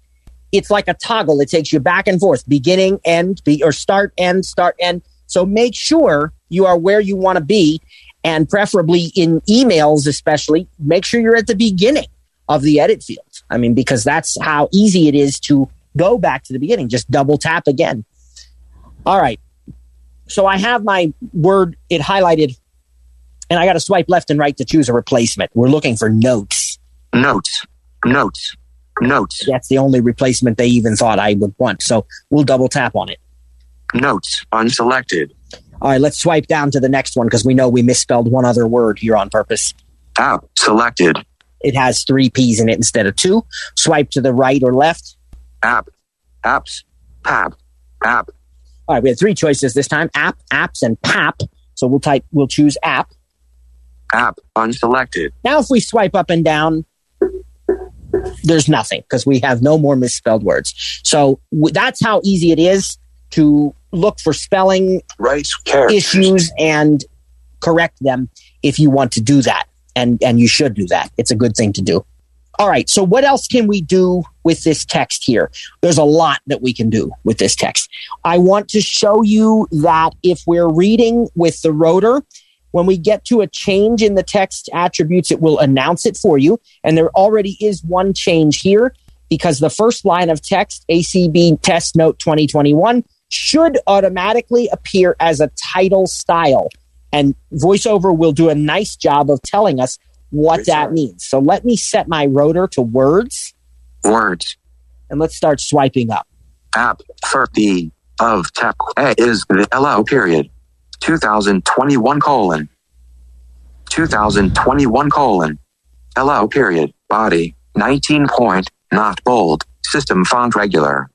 S5: it's like a toggle. It takes you back and forth, beginning, end, be, or start, end, start, end. So make sure you are where you want to be. And preferably in emails, especially, make sure you're at the beginning of the edit field. I mean, because that's how easy it is to go back to the beginning. Just double tap again. All right. So I have my word, it highlighted, and I got to swipe left and right to choose a replacement. We're looking for notes.
S9: Notes. Notes. Notes.
S5: That's the only replacement they even thought I would want. So we'll double tap on it.
S9: Notes. Unselected.
S5: All right, let's swipe down to the next one because we know we misspelled one other word here on purpose.
S9: App. Selected.
S5: It has three P's in it instead of two. Swipe to the right or left.
S9: App. Apps. Pap. App.
S5: All right, we had three choices this time app, apps, and pap. So we'll type, we'll choose app.
S9: App. Unselected.
S5: Now, if we swipe up and down, there's nothing because we have no more misspelled words. So w- that's how easy it is to look for spelling
S9: Right.
S5: Issues and correct them if you want to do that. And, and you should do that. It's a good thing to do. All right. So what else can we do with this text here? There's a lot that we can do with this text. I want to show you that if we're reading with the rotor, when we get to a change in the text attributes, it will announce it for you. And there already is one change here because the first line of text, ACB test note 2021, should automatically appear as a title style. And VoiceOver will do a nice job of telling us what that means. So let me set my rotor to words
S9: Words.
S5: and let's start swiping up.
S9: App. For the of tech A is the LO period. 2021 colon. 2021 colon. LO period. Body. 19 point. Not bold. System font regular.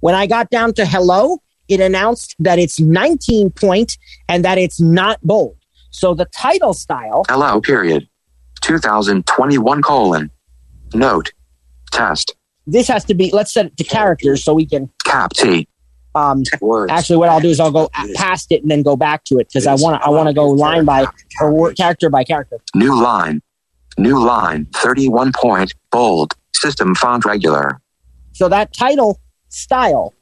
S5: When I got down to hello, it announced that it's 19 point and that it's not bold. So the title style,
S9: Hello, period. 2021 colon. Note. Test.
S5: this has to be, let's set it to characters so we can,
S9: Cap T.
S5: um,
S9: Words.
S5: actually what I'll do is I'll go past it and then go back to it because I want to, I want to go line by, or character by character.
S9: New line. New line. 31 point. Bold. System font regular.
S5: So that title style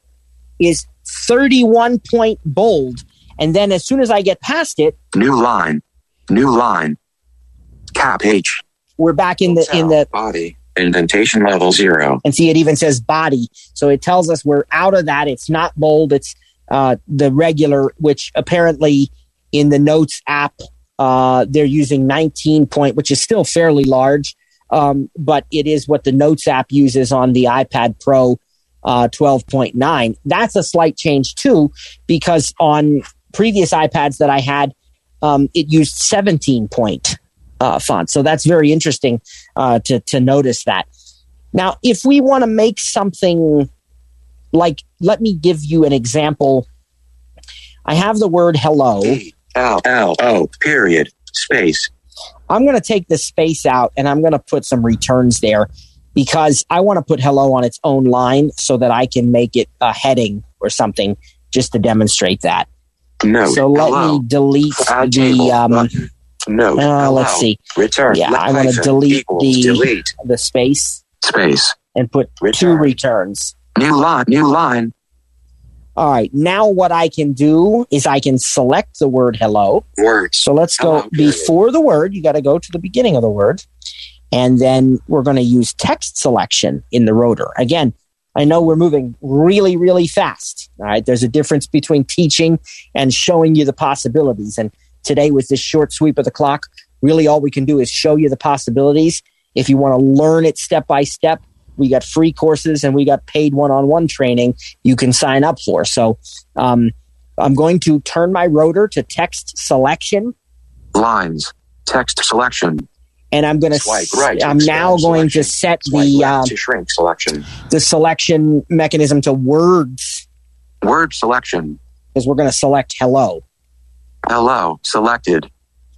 S5: is 31 point bold. And then as soon as I get past it,
S9: New line. New line. Cap H.
S5: we're back in the, in the,
S9: body. Indentation level zero.
S5: and see it even says body so it tells us we're out of that it's not bold it's uh, the regular which apparently in the notes app uh, they're using 19 point which is still fairly large um, but it is what the notes app uses on the ipad pro uh, 12.9 that's a slight change too because on previous ipads that i had um, it used 17 point uh, font so that's very interesting uh, to, to notice that now, if we want to make something like, let me give you an example. I have the word hello.
S9: L L O period. Space.
S5: I'm going to take the space out and I'm going to put some returns there because I want to put hello on its own line so that I can make it a heading or something just to demonstrate that.
S9: Note.
S5: so let
S9: hello.
S5: me delete the um,
S9: button. Note.
S5: uh, let's see
S9: Return.
S5: Yeah, I wanna delete the-
S9: delete.
S5: the space
S9: Space.
S5: and put two returns.
S9: New line. New line.
S5: All right. Now what I can do is I can select the word hello.
S9: Words.
S5: So let's go
S9: Hello, period.
S5: before the word. You got to go to the beginning of the word. And then we're going to use text selection in the rotor. Again, I know we're moving really, really fast. All right. There's a difference between teaching and showing you the possibilities. And today, with this short sweep of the clock, really all we can do is show you the possibilities. If you want to learn it step by step, we got free courses and we got paid one on one training you can sign up for. So um, I'm going to turn my rotor to text selection
S9: Lines. Text selection.
S5: and I'm going to.
S9: Swipe right.
S5: I'm now going to set
S9: Swipe
S5: the uh,
S9: to shrink selection.
S5: the selection mechanism to words
S9: Word selection.
S5: because we're going to select hello,
S9: Hello. Selected.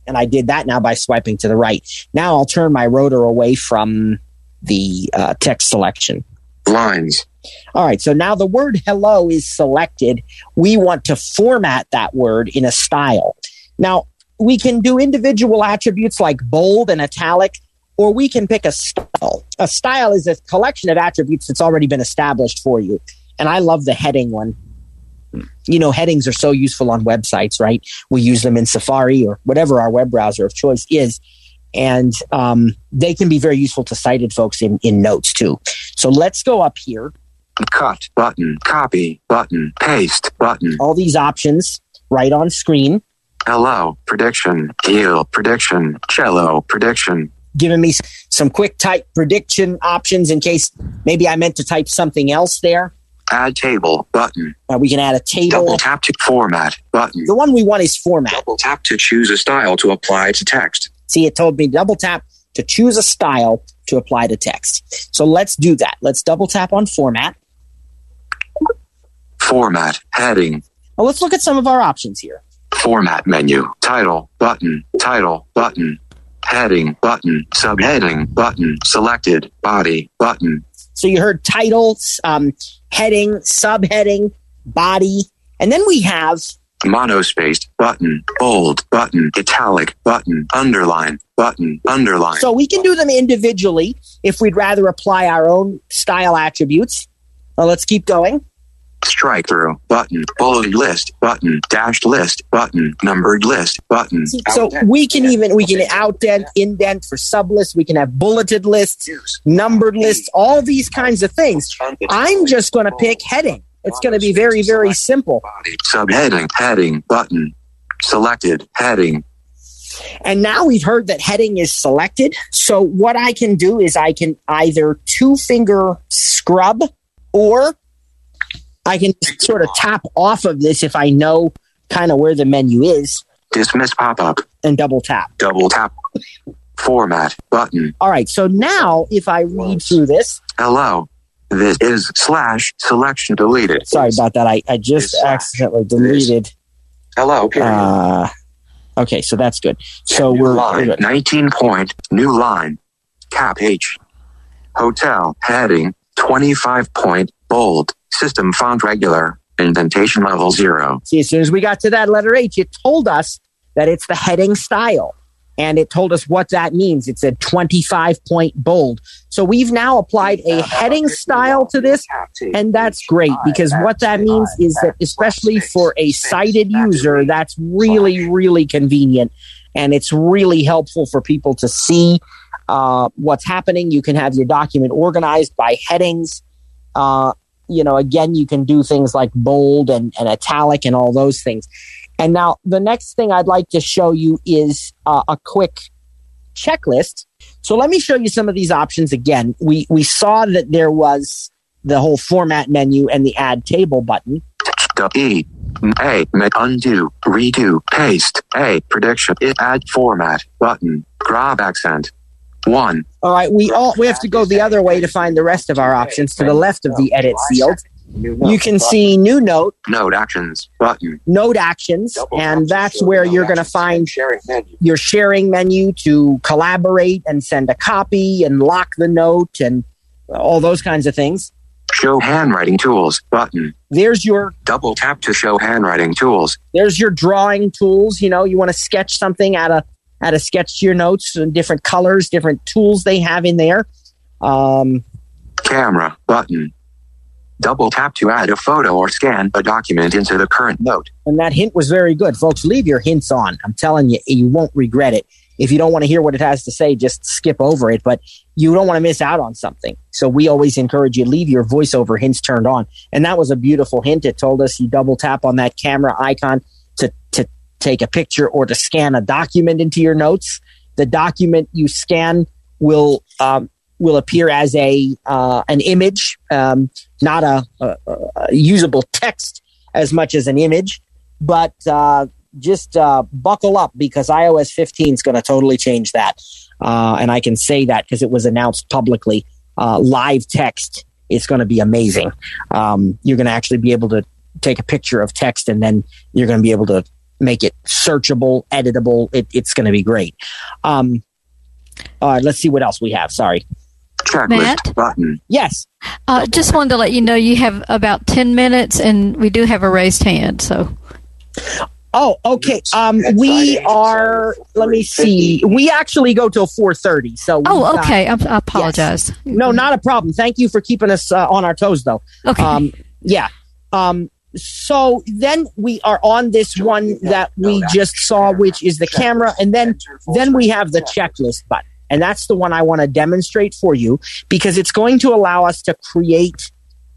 S5: and I did that now by swiping to the right. Now I'll turn my rotor away from the uh, text selection.
S9: Lines.
S5: All right, so now the word hello is selected. We want to format that word in a style. Now, we can do individual attributes like bold and italic, or we can pick a style. A style is a collection of attributes that's already been established for you. And I love the heading one. You know, headings are so useful on websites, right? We use them in Safari or whatever our web browser of choice is. And um, they can be very useful to sighted folks in, in notes too. So let's go up here
S9: Cut. Button. Copy. Button. Paste. Button.
S5: all these options right on screen,
S9: Hello. Prediction. deal, Prediction. Cello. Prediction.
S5: giving me some quick type prediction options in case maybe I meant to type something else there.
S9: Add table. Button.
S5: Uh, we can add a table.
S9: Double tap to format. Button.
S5: The one we want is format.
S9: Double tap to choose a style to apply to text.
S5: See, it told me double tap to choose a style to apply to text. So let's do that. Let's double tap on format.
S9: Format. Heading.
S5: Well, let's look at some of our options here.
S9: Format menu. Title. Button. Title. Button. Heading. Button. Subheading. Button. Selected. Body. Button.
S5: So you heard titles, um, heading, subheading, body, and then we have
S9: Monospaced. Button. Bold. Button. Italic. Button. Underline. Button. Underline.
S5: So we can do them individually if we'd rather apply our own style attributes. Well, let's keep going.
S9: Strike through. Button. Bulleted list. Button. Dashed list. Button. Numbered list. Button.
S5: So we can even we can outdent, indent for sublists. We can have bulleted lists, numbered lists, all these kinds of things. I'm just going to pick heading. It's going to be very very simple.
S9: Subheading. Heading. Button. Selected. Heading.
S5: And now we've heard that heading is selected. So what I can do is I can either two finger scrub or I can sort of tap off of this if I know kind of where the menu is
S9: Dismiss pop up.
S5: and double tap.
S9: Double tap. format button.
S5: All right. So now if I read through this,
S9: Hello. This is slash selection deleted.
S5: sorry about that. I, I just accidentally deleted.
S9: Hello.
S5: Uh, okay. So that's good. So
S9: new
S5: we're, we're
S9: line 19 point new line cap H hotel heading 25 point bold system font regular indentation level zero.
S5: See, as soon as we got to that letter H, it told us that it's the heading style. And it told us what that means. It's a 25 point bold. So we've now applied a heading style to this. And that's great because what that means is that, especially for a sighted user, that's really, really convenient. And it's really helpful for people to see uh, what's happening. You can have your document organized by headings. Uh, you know, again, you can do things like bold and, and italic and all those things. And now the next thing I'd like to show you is uh, a quick checklist. So let me show you some of these options again. We we saw that there was the whole format menu and the add table button.
S9: E. A. Undo. Redo. Paste. A. Prediction. Add format button. Grab accent one.
S5: All right, we all we have to go the other way to find the rest of our options to the left of the edit field. You can see new note,
S9: note actions button.
S5: Note actions, and that's where you're going to find your sharing menu to collaborate and send a copy and lock the note and all those kinds of things.
S9: show handwriting tools button.
S5: There's your
S9: double tap to show handwriting tools.
S5: There's your drawing tools. You know, you want to sketch something, add a add a sketch your notes, and different colors, different tools they have in there. Um,
S9: camera button double tap to add a photo or scan a document into the current note
S5: and that hint was very good, folks. Leave your hints on. I'm telling you, you won't regret it. If you don't want to hear what it has to say, just skip over it. But you don't want to miss out on something. So we always encourage you leave your voiceover hints turned on. And that was a beautiful hint. It told us you double tap on that camera icon to to take a picture or to scan a document into your notes. The document you scan will um, will appear as a uh, an image, um, not a, a, a usable text as much as an image. But uh, just uh, buckle up because iOS 15 is going to totally change that. Uh, and I can say that because it was announced publicly. Uh, live text is going to be amazing. Um, you're going to actually be able to take a picture of text and then you're going to be able to make it searchable, editable. It, it's going to be great. Um, all right, let's see what else we have. Sorry.
S9: checklist
S4: Matt?
S9: button
S5: Yes.
S4: Uh, just wanted to let you know you have about 10 minutes and we do have a raised hand. So,
S5: Oh, okay. Um, we are. Let me see. We actually go till four thirty. So.
S4: oh, okay. I'm, I apologize.
S5: no, not a problem. Thank you for keeping us uh, on our toes, though.
S4: Okay.
S5: Um, yeah. Um, so then we are on this one that we just saw, which is the camera, and then then we have the checklist button, and that's the one I want to demonstrate for you because it's going to allow us to create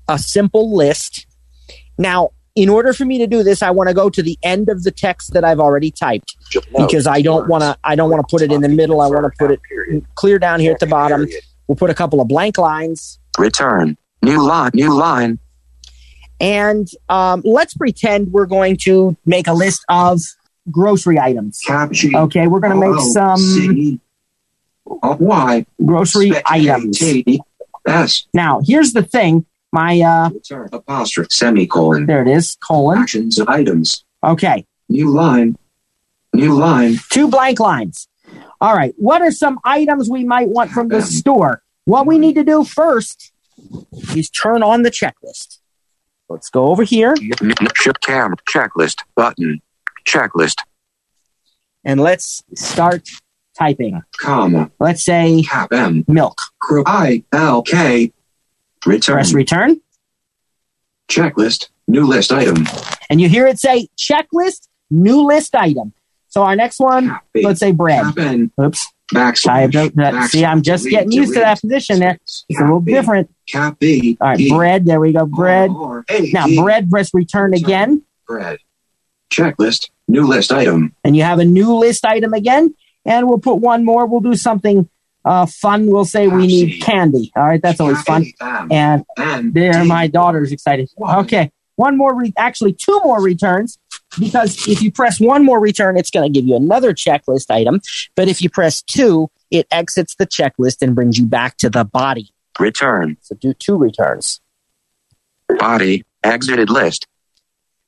S5: a simple list. Now, in order for me to do this, I want to go to the end of the text that I've already typed because I don't want to. I don't want to put it in the middle. I want to put it clear down here at the bottom. We'll put a couple of blank lines.
S9: return new line new line
S5: And um, let's pretend we're going to make a list of grocery items.
S9: caption
S5: Okay, we're going to make some
S9: y
S5: grocery items.
S9: s
S5: Now, here's the thing. My uh,
S9: apostrophe semicolon
S5: there it is. Colon.
S9: actions of items
S5: Okay,
S9: new line new line
S5: two blank lines. All right. What are some items we might want from the store? What we need to do first is turn on the checklist. Let's go over here
S9: N- n- ship cam checklist button checklist
S5: and let's start typing.
S9: comma
S5: Let's say
S9: m
S5: milk.
S9: i l k return
S5: Press return.
S9: checklist new list item
S5: and you hear it say checklist, new list item. So our next one, let's say bread.
S9: n
S5: Oops. I don't- that- see, I'm just getting used to that position there. It's a little different.
S9: cap b
S5: All right, bread. There we go. Bread. Now, bread, press return again.
S9: bread checklist new list item
S5: And you have a new list item again. And we'll put one more. We'll do something uh, fun. We'll say we need candy. All right, that's always fun. And
S9: and
S5: there, my daughter's excited. Okay, one more, re- actually, two more returns. Because if you press one more return, it's going to give you another checklist item. But if you press two, it exits the checklist and brings you back to the body.
S9: Return.
S5: So do two returns.
S9: Body. Exited list.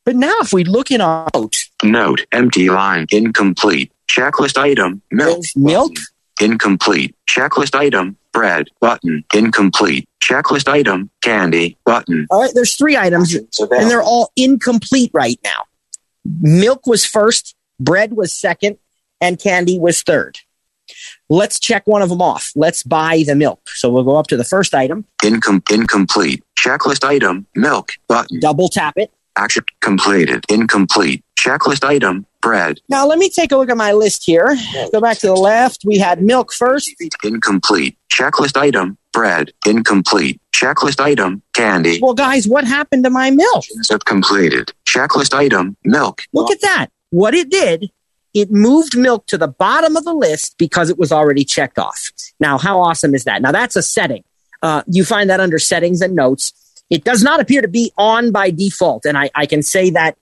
S5: But now if we look in our note,
S9: Note. Empty line. Incomplete. Checklist item. Milk.
S5: milk,
S9: Incomplete. Checklist item. Bread. Button. Incomplete. Checklist item. Candy. Button.
S5: all right, there's three items and they're all incomplete right now. Milk was first, bread was second, and candy was third. Let's check one of them off. Let's buy the milk. So we'll go up to the first item,
S9: Incom- incomplete. Checklist item. Milk. Button.
S5: double tap it.
S9: Action completed. Incomplete. Checklist item. Bread.
S5: Now let me take a look at my list here. Go back to the left. We had milk first.
S9: Incomplete. Checklist item. Bread. Incomplete. Checklist item. Candy.
S5: Well, guys, what happened to my milk?
S9: Completed. Checklist item. Milk.
S5: Look at that. What it did, it moved milk to the bottom of the list because it was already checked off. Now, how awesome is that? Now, that's a setting. Uh, you find that under settings and notes. It does not appear to be on by default. And I, I can say that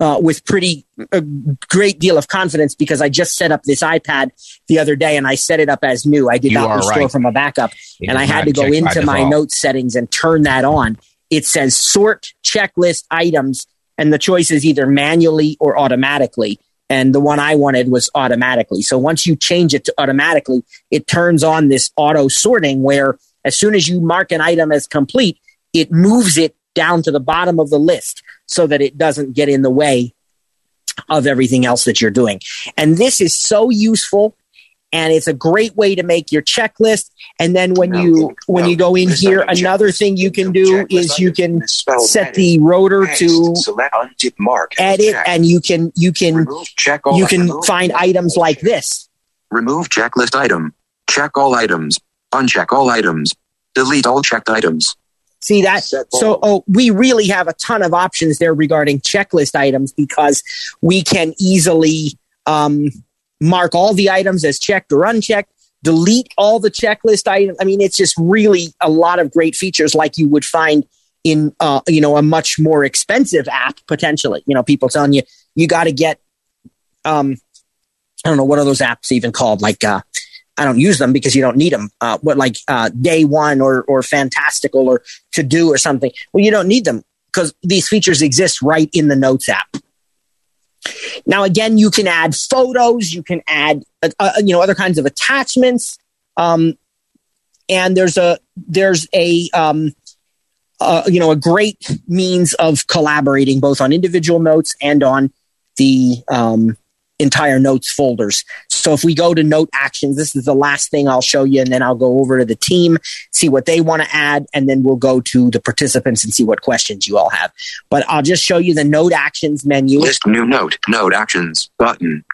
S5: uh, with pretty a great deal of confidence because I just set up this iPad the other day and I set it up as new. I did
S8: You
S5: not restore
S8: right.
S5: from a backup
S8: It
S5: and I had to go into my note settings and turn that on. It says sort checklist items, and the choice is either manually or automatically. And the one I wanted was automatically. So once you change it to automatically, it turns on this auto sorting where as soon as you mark an item as complete, it moves it down to the bottom of the list so that it doesn't get in the way of everything else that you're doing. And this is so useful and it's a great way to make your checklist. And then when you when you go in here, another thing you can do is you can set the rotor to
S9: select mark.
S5: edit and you can you can
S9: remove check all
S5: you can
S9: remove-
S5: find items like this.
S9: remove checklist item. Check all items. Uncheck all items. Delete all checked items.
S5: See that? So, oh, we really have a ton of options there regarding checklist items because we can easily um, mark all the items as checked or unchecked, delete all the checklist items. I mean, it's just really a lot of great features like you would find in, uh, you know, a much more expensive app potentially. You know, people telling you you got to get, um, I don't know what are those apps even called, like. Uh, I don't use them because you don't need them. Uh, what like uh, day one or or fantastical or to do or something. Well, you don't need them because these features exist right in the Notes app. Now, again, you can add photos, you can add uh, uh, you know other kinds of attachments, um, and there's a there's a um, uh, you know a great means of collaborating both on individual notes and on the um, entire notes folders. So if we go to note actions, this is the last thing I'll show you, and then I'll go over to the team, see what they want to add, and then we'll go to the participants and see what questions you all have. But I'll just show you the note actions menu.
S9: List new note. Note actions. Button.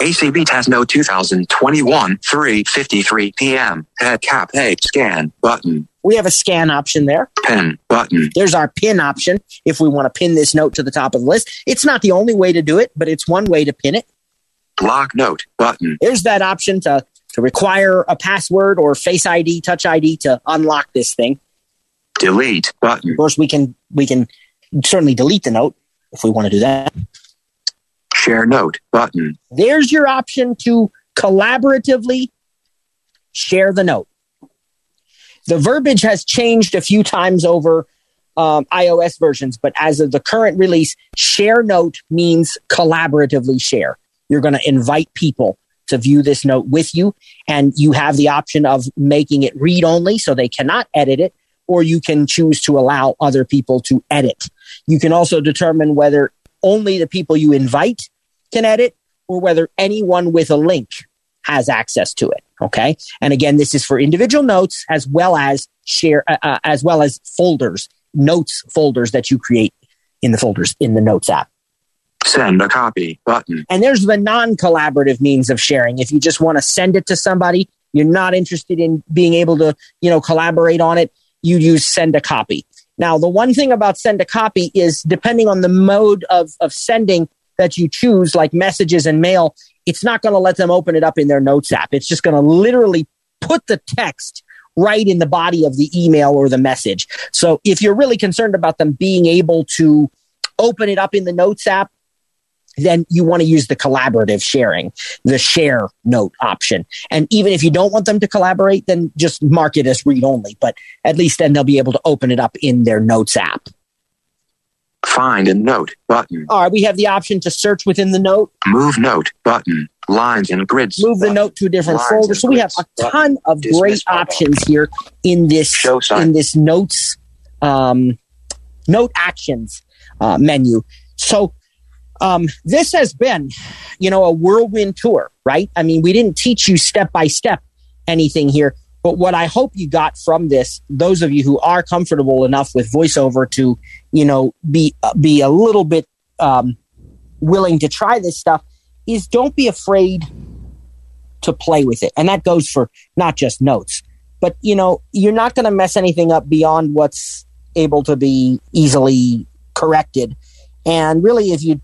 S9: ACB Test Note 2021 3:53 p.m. Head cap page scan button.
S5: We have a scan option there.
S9: Pen button.
S5: There's our pin option if we want to pin this note to the top of the list. It's not the only way to do it, but it's one way to pin it.
S9: Lock note button.
S5: There's that option to, to require a password or face ID, touch ID to unlock this thing.
S9: Delete button.
S5: Of course, we can we can certainly delete the note if we want to do that.
S9: Share note button.
S5: There's your option to collaboratively share the note. The verbiage has changed a few times over um, iOS versions, but as of the current release, share note means collaboratively share. You're going to invite people to view this note with you, and you have the option of making it read only so they cannot edit it, or you can choose to allow other people to edit. You can also determine whether only the people you invite can edit or whether anyone with a link has access to it. Okay. And again, this is for individual notes as well as share, uh, uh, as well as folders, notes folders that you create in the folders in the notes app.
S9: Send a copy button.
S5: And there's the non collaborative means of sharing. If you just want to send it to somebody, you're not interested in being able to, you know, collaborate on it, you use send a copy. Now, the one thing about send a copy is depending on the mode of, of sending that you choose, like messages and mail, it's not going to let them open it up in their notes app. It's just going to literally put the text right in the body of the email or the message. So if you're really concerned about them being able to open it up in the notes app, then you want to use the collaborative sharing, the share note option. And even if you don't want them to collaborate, then just mark it as read only. But at least then they'll be able to open it up in their notes app.
S9: Find a note button.
S5: All right, we have the option to search within the note,
S9: Move note button. Lines and grids.
S5: move the
S9: button.
S5: note to a different
S9: Lines
S5: folder. So we have a ton
S9: button.
S5: of
S9: Dismiss
S5: great
S9: bubble.
S5: options here in this in this notes um, note actions uh, menu. So um, this has been, you know, a whirlwind tour, right? I mean, we didn't teach you step by step anything here, but what I hope you got from this, those of you who are comfortable enough with voiceover to, you know, be uh, be a little bit um, willing to try this stuff, is don't be afraid to play with it, and that goes for not just notes, but you know, you're not going to mess anything up beyond what's able to be easily corrected. And really, if you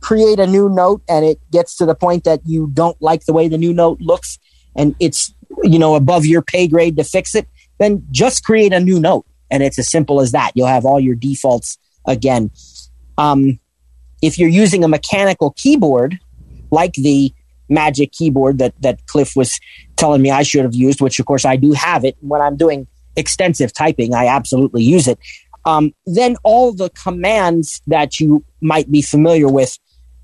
S5: create a new note and it gets to the point that you don't like the way the new note looks and it's you know above your pay grade to fix it then just create a new note. And it's as simple as that. You'll have all your defaults again. Um, if you're using a mechanical keyboard like the magic keyboard that that cliff was telling me i should have used which of course i do have it when i'm doing extensive typing i absolutely use it. Um, then all the commands that you might be familiar with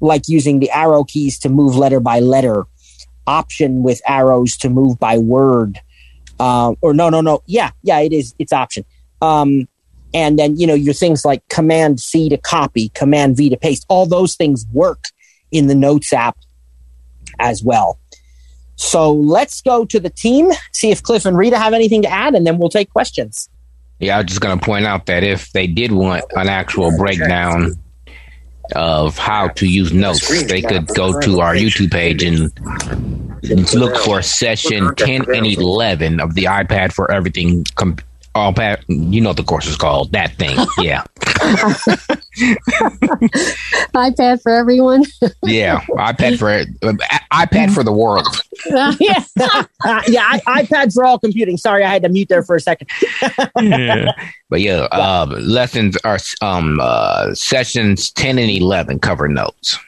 S5: like using the arrow keys to move letter by letter, option with arrows to move by word. Uh, or no, no, no. Yeah, yeah, it is. It's option. Um, and then, you know, your things like command C to copy, command V to paste, all those things work in the Notes app as well. So let's go to the team, see if Cliff and Rita have anything to add, and then we'll take questions.
S8: Yeah, I was just going to point out that if they did want an actual breakdown of how to use notes, they could go to our YouTube page and look for session 10 and 11 of the iPad for Everything. Com- all pat, you know what the course is called. That thing. Yeah.
S6: iPad for everyone.
S8: Yeah. iPad for uh, iPad for the world.
S5: yeah, uh, yeah. I, iPad for all computing. Sorry, I had to mute there for a second.
S8: But yeah, uh, lessons are um uh, sessions 10 and 11 cover notes.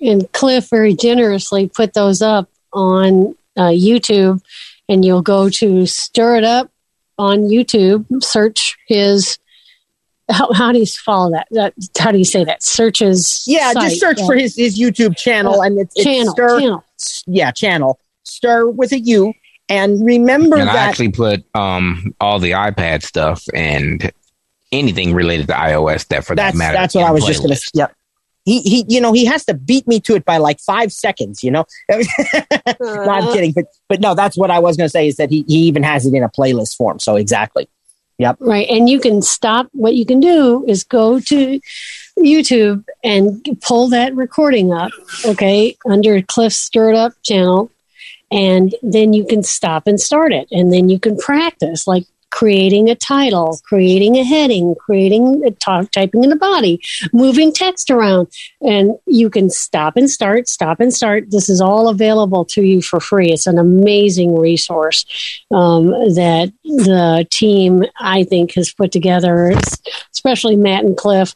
S6: and Cliff very generously put those up on uh, YouTube, and you'll go to Stir It Up on YouTube, search his. How, how do you follow that? that? How do you say that? Searches.
S5: Yeah,
S6: site.
S5: just search
S6: Yeah.
S5: for his, his YouTube channel and it's, it's
S6: channel.
S5: stir,
S6: channel.
S5: yeah, channel stir with a U. And remember
S8: And I actually put um all the iPad stuff and anything related to iOS that for
S5: that's
S8: that matter.
S5: that's what I was just going to.
S8: playlists.
S5: Yep. He he, you know, he has to beat me to it by like five seconds. You know, no, I'm uh-huh. kidding, but but no, that's what I was going to say is that he he even has it in a playlist form. So exactly. Yep.
S6: Right. And you can stop. What you can do is go to YouTube and pull that recording up, okay, under Cliff Stirred Up channel. And then you can stop and start it. And then you can practice like creating a title, creating a heading, creating a talk, typing in the body, moving text around. And you can stop and start, stop and start. This is all available to you for free. It's an amazing resource um, that the team, I think, has put together, especially Matt and Cliff,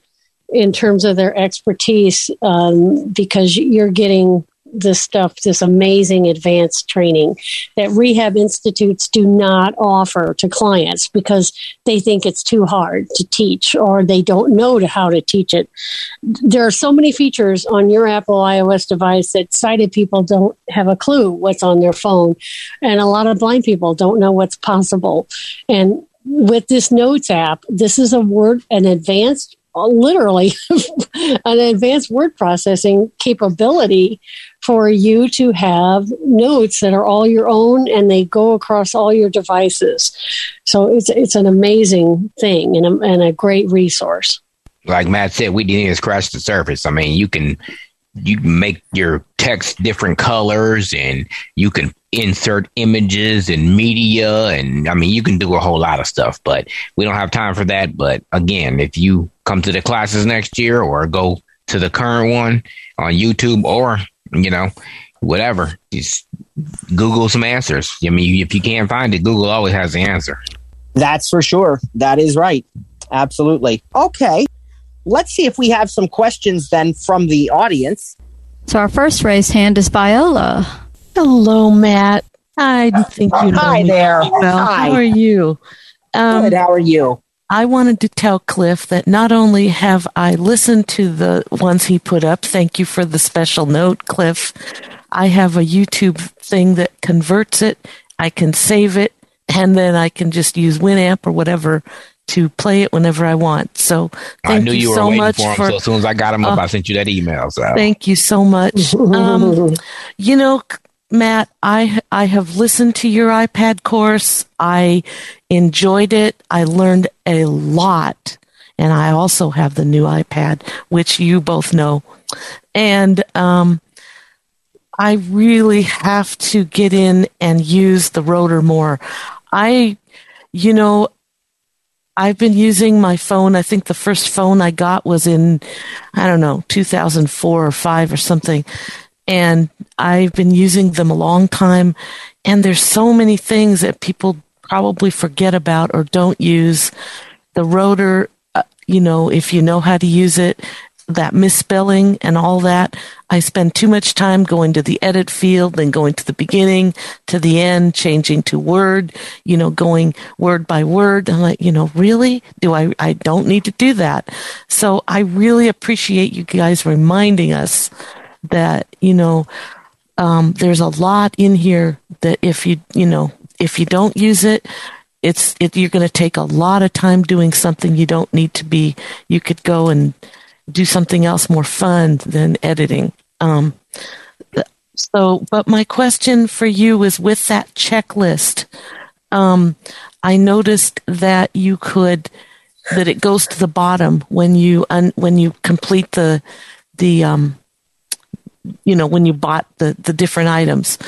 S6: in terms of their expertise, um, because you're getting this stuff, this amazing advanced training that rehab institutes do not offer to clients because they think it's too hard to teach or they don't know how to teach it. There are so many features on your Apple iOS device that sighted people don't have a clue what's on their phone, and a lot of blind people don't know what's possible. And with this Notes app, this is a word, an advanced, literally, an advanced word processing capability for you to have notes that are all your own and they go across all your devices. So it's it's an amazing thing and a, and a great resource.
S8: Like Matt said, we didn't even scratch the surface. I mean, you can you can make your text different colors and you can insert images and media and I mean you can do a whole lot of stuff, but we don't have time for that. But again, if you come to the classes next year or go to the current one on YouTube or, you know, whatever, just Google some answers. I mean, if you can't find it, Google always has the answer.
S5: That's for sure. That is right. Absolutely. Okay. Let's see if we have some questions then from the audience.
S4: So our first raised hand is Viola.
S10: Hello, Matt. I think you know
S5: Hi
S10: me
S5: there.
S10: well.
S5: Hi.
S10: How are you? Um,
S5: Good. How are you?
S10: I wanted to tell Cliff that not only have I listened to the ones he put up, thank you for the special note, Cliff. I have a YouTube thing that converts it. I can save it, and then I can just use Winamp or whatever to play it whenever I want. So
S8: I
S10: thank
S8: knew
S10: you,
S8: you were
S10: so
S8: waiting
S10: much
S8: for him.
S10: for
S8: so as soon as I got him up,
S10: Uh,
S8: I sent you that email. So
S10: Thank you so much. Um, you know, Matt, I I have listened to your iPad course. I enjoyed it. I learned a lot, and I also have the new iPad, which you both know. And um, I really have to get in and use the rotor more. I, you know, I've been using my phone. I think the first phone I got was in, I don't know, 2004 or 5 or something. And I've been using them a long time. And there's so many things that people probably forget about or don't use. The rotor, uh, you know, if you know how to use it, that misspelling and all that. I spend too much time going to the edit field, then going to the beginning, to the end, changing to word, you know, going word by word. I'm like, you know, really? Do I, I don't need to do that. So I really appreciate you guys reminding us that, you know, um, there's a lot in here that if you, you know, if you don't use it, it's, it, you're going to take a lot of time doing something you don't need to be. You could go and do something else more fun than editing. Um, so, but my question for you is with that checklist, um, I noticed that you could, that it goes to the bottom when you, un, when you complete the, the, um, you know, when you bought the, the different items.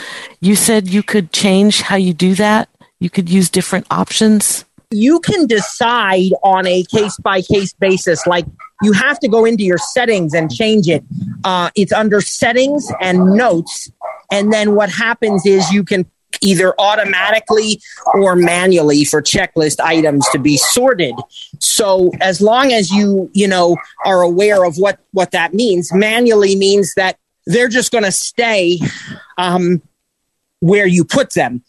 S10: You said you could change how you do that. You could use different options.
S5: You can decide on a case by case basis. Like you have to go into your settings and change it. Uh, it's under settings and notes. And then what happens is you can either automatically or manually for checklist items to be sorted. So as long as you, you know, are aware of what, what that means, manually means that they're just going to stay um, where you put them,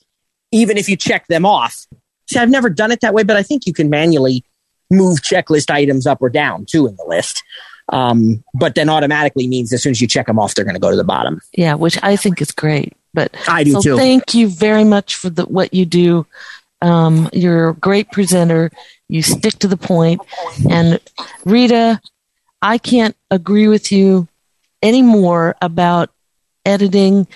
S5: even if you check them off. See, I've never done it that way, but I think you can manually move checklist items up or down too in the list. Um, but then automatically means as soon as you check them off, they're going to go to the bottom.
S10: Yeah, which I think is great. But
S5: I do
S10: so
S5: too.
S10: thank you very much for the, what you do. Um, you're a great presenter. You stick to the point. And Rita, I can't agree with you anymore about editing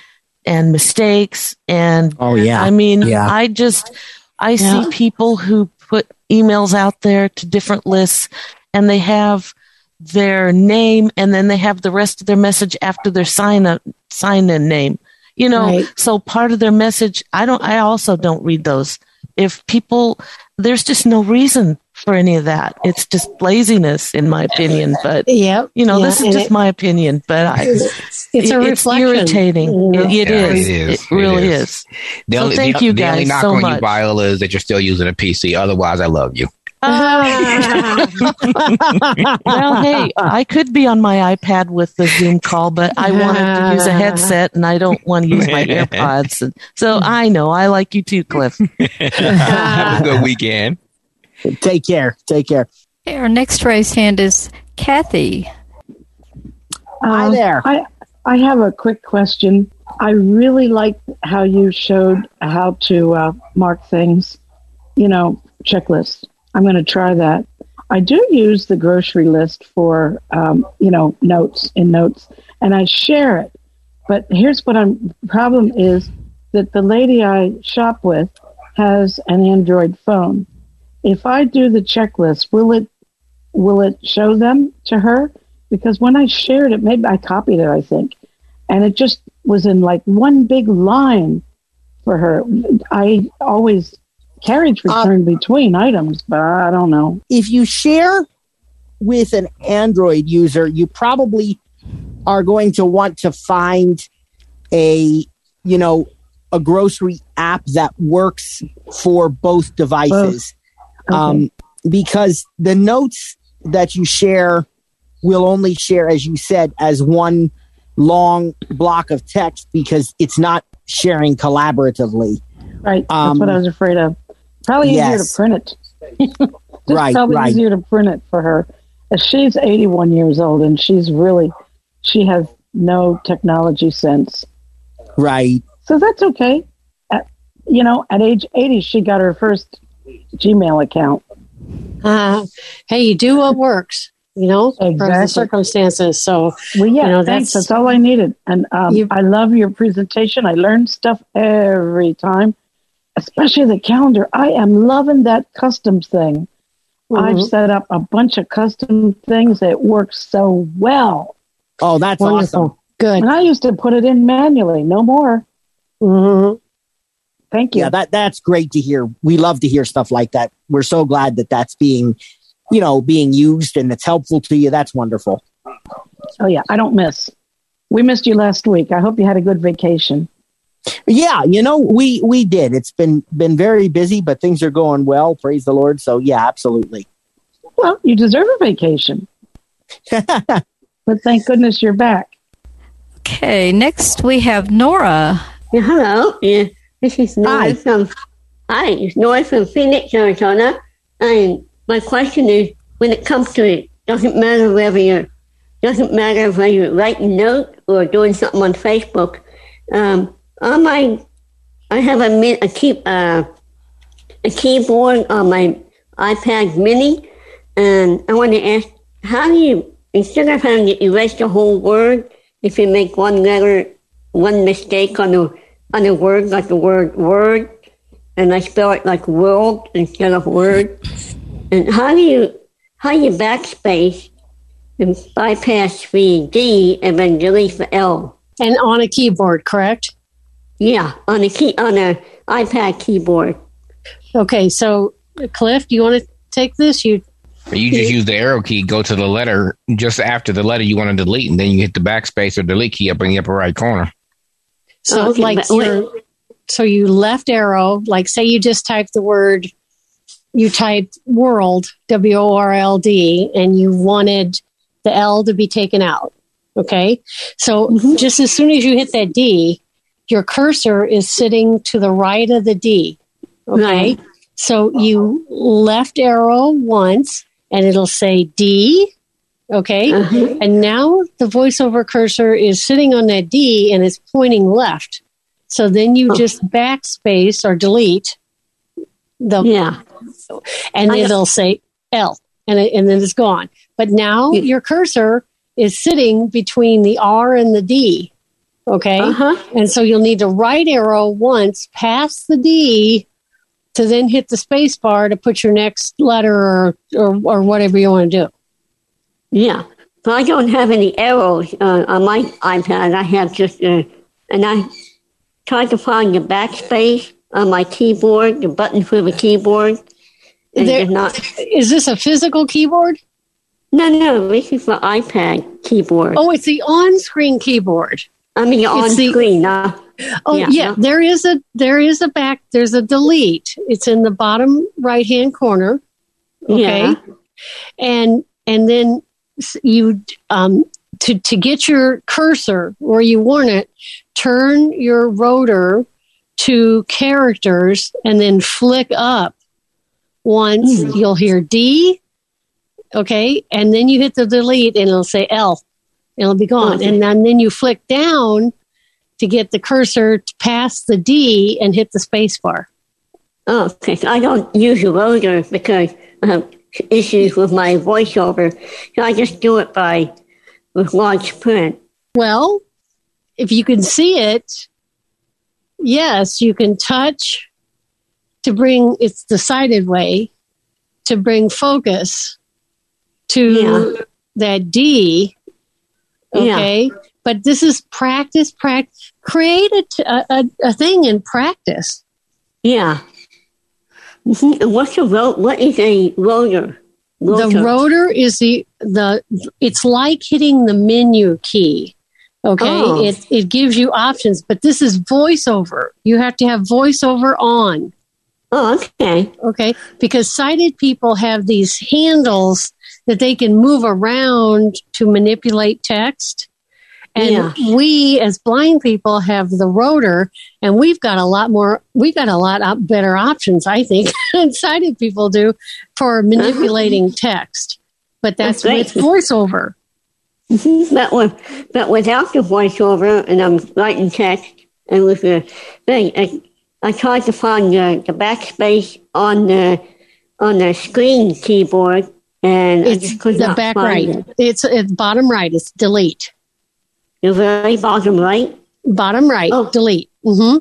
S10: and mistakes. And
S5: Oh, yeah.
S10: I mean,
S5: Yeah.
S10: I just, I
S6: Yeah.
S10: see people who put emails out there to different lists and they have their name and then they have the rest of their message after their sign up sign in name. You know,
S6: Right.
S10: so part of their message, I don't, I also don't read those. If people, there's just no reason for any of that. It's just laziness, in my opinion. But
S6: Yep.
S10: you know,
S6: yeah,
S10: this is just
S6: it-
S10: my opinion. But I,
S6: it's, it's a
S10: it-
S6: reflection.
S10: irritating.
S6: you know?
S10: It, it
S8: Yeah,
S10: is.
S8: it is.
S10: It
S8: It
S10: really
S8: is.
S10: is.
S8: the
S10: So
S8: only,
S10: thank
S8: the,
S10: you
S8: the only
S10: guys
S8: knock
S10: so
S8: on
S10: much.
S8: you, Viola, is that you're still using a PC. Otherwise, I love you.
S10: well, hey, I could be on my iPad with the Zoom call, but I wanted to use a headset and I don't want to use my AirPods. And so I know I like you too, Cliff.
S8: Have a good weekend.
S5: Take care. Take care.
S4: Okay, our next raised hand is Kathy.
S5: Hi
S11: Um,
S5: there.
S11: I I have a quick question. I really like how you showed how to uh, mark things. You know, checklist. I'm going to try that. I do use the grocery list for um, you know notes in notes, and I share it. But here's what I'm problem is that the lady I shop with has an Android phone. If I do the checklist, will it will it show them to her? Because when I shared it, maybe I copied it, I think, and it just was in like one big line for her. I always carriage return uh, between items, but I don't know.
S5: if you share with an Android user, you probably are going to want to find a, you know, a grocery app that works for both devices. Um, because the notes that you share will only share, as you said, as one long block of text because it's not sharing collaboratively.
S11: Right. That's
S5: Um,
S11: what I was afraid of. Probably easier
S5: yes.
S11: to print it.
S5: Right,
S11: Probably
S5: right.
S11: easier to print it for her. She's 81 years old and she's really, she has no technology sense.
S5: Right.
S11: So that's okay. At, you know, at age 80, she got her first Gmail account.
S6: Uh, hey, you do what works, you know, for the circumstances. So,
S11: Well, yeah,
S6: you know,
S11: thanks.
S6: that's,
S11: That's all I needed. And um,
S6: You-
S11: I love your presentation. I learn stuff every time, especially the calendar. I am loving that custom thing. I've
S6: Mhm.
S11: set up a bunch of custom things that work so well.
S5: Oh, that's
S6: wonderful.
S5: awesome.
S6: Good.
S11: And I used to put it in manually. No more.
S6: hmm
S11: Thank you.
S5: Yeah, that that's great to hear. We love to hear stuff like that. We're so glad that that's being, you know, being used and it's helpful to you. That's wonderful.
S11: oh yeah, I don't miss. We missed you last week. I hope you had a good vacation.
S5: Yeah, you know, we we did. It's been been very busy, but things are going well. Praise the Lord. So yeah, absolutely.
S11: Well, you deserve a vacation. but thank goodness you're back.
S4: Okay, next we have Nora.
S12: Yeah, hello. Yeah, this is Nora from. Hi, it's Nora from Phoenix, Arizona. And my question is, when it comes to it, doesn't matter whether you're, doesn't matter whether you're writing note or doing something on Facebook. Um, on my, I have a min, a key, uh, a keyboard on my iPad Mini, and I want to ask, how do you instead of having to erase the whole word, if you make one letter, one mistake on the on a word, like the word word, and I spell it like world instead of word, and how do you how do you backspace and bypass the D and then delete the L?
S6: And on a keyboard, correct?
S12: Yeah, on a key on a iPad keyboard.
S6: Okay, so Cliff, do you want to take this? You
S8: You just use the arrow key, go to the letter just after the letter you want to delete, and then you hit the backspace or delete key up in the upper right corner.
S6: So
S12: okay,
S6: like your so you left arrow, like say you just typed the word you typed world, W O R L D, and you wanted the L to be taken out. Okay. So mm-hmm. just as soon as you hit that D, your cursor is sitting to the right of the D. Okay.
S12: Right.
S6: So you left arrow once and it'll say D. Okay.
S12: Uh-huh.
S6: And now the voiceover cursor is sitting on that D and it's pointing left. So then you
S12: Oh.
S6: just backspace or delete the
S12: Yeah.
S6: and
S12: I-
S6: it'll say L and, it, and then it's gone. But now
S12: Yeah.
S6: your cursor is sitting between the R and the D. Okay.
S12: Uh-huh.
S6: And so you'll need to right arrow once past the D to then hit the space bar to put your next letter or, or, or whatever you want to do.
S12: Yeah. So I don't have any arrows uh, on my iPad. I have just, uh, and I tried to find the backspace on my keyboard, the button for the keyboard.
S6: There-
S12: not.
S6: Is this a physical keyboard?
S12: No, no, this is my iPad keyboard.
S6: Oh, it's the on-screen keyboard.
S12: I mean, on
S6: it's the-
S12: screen. Uh,
S6: Oh yeah,
S12: Yeah.
S6: there is a there is a back there's a delete. It's in the bottom right hand corner. Okay.
S12: Yeah.
S6: And and then you um to to get your cursor where you want it, turn your rotor to characters and then flick up once
S12: Hmm.
S6: you'll hear D. Okay, and then you hit the delete and it'll say L. It'll be gone.
S12: Okay.
S6: And then, then you flick down to get the cursor to pass the D and hit the space bar.
S12: Oh, okay. I don't use a rotor because have issues with my voiceover. So I just do it by with large print.
S6: Well, if you can see it, yes, you can touch to bring it's the sighted way to bring focus to
S12: Yeah.
S6: that D.
S12: Yeah.
S6: Okay. But this is practice, practice. Create a a thing and practice.
S12: Yeah. What's a ro- What is a rotor?
S6: The rotor is the the it's like hitting the menu key. Okay,
S12: Oh.
S6: it it gives you options, but this is voiceover. You have to have voiceover on.
S12: Oh, okay.
S6: Okay, because sighted people have these handles that they can move around to manipulate text, And
S12: Yeah.
S6: we, as blind people, have the rotor, and we've got a lot more. We've got a lot op- better options, I think, than sighted people do for manipulating text. But that's
S12: That's
S6: with voiceover.
S12: Mhm. But with, but without the voiceover, and I'm writing text, and with the thing, I, I tried to find the, the backspace on the on the screen keyboard, and
S6: It's the back right.
S12: it.
S6: It's it's bottom right. It's delete.
S12: The very bottom right.
S6: Bottom right.
S12: Oh.
S6: Delete. hmm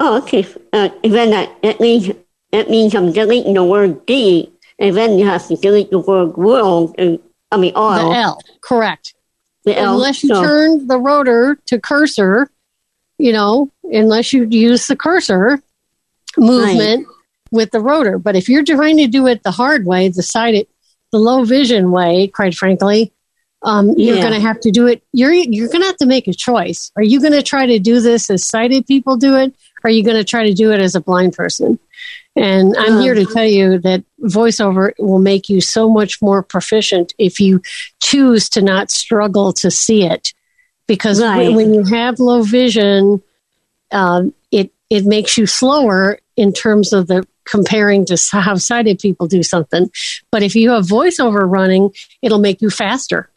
S12: Oh, okay. Uh, and then that, that means that means I'm deleting the word D, and then you have to delete the word world, and I mean all.
S6: The L. Correct.
S12: the L.
S6: unless you
S12: so-
S6: turn the rotor to cursor, you know, unless you use the cursor movement with the rotor. But if you're trying to do it the hard way, the sighted, the low vision way, quite frankly, um, you're
S12: Yeah.
S6: going to have to do it. You're you're going to have to make a choice. Are you going to try to do this as sighted people do it? Or are you going to try to do it as a blind person? And I'm here to tell you that voiceover will make you so much more proficient if you choose to not struggle to see it. Because when-
S12: Right.
S6: when you have low vision, um, it it makes you slower in terms of the comparing to how sighted people do something. But if you have voiceover running, it'll make you faster.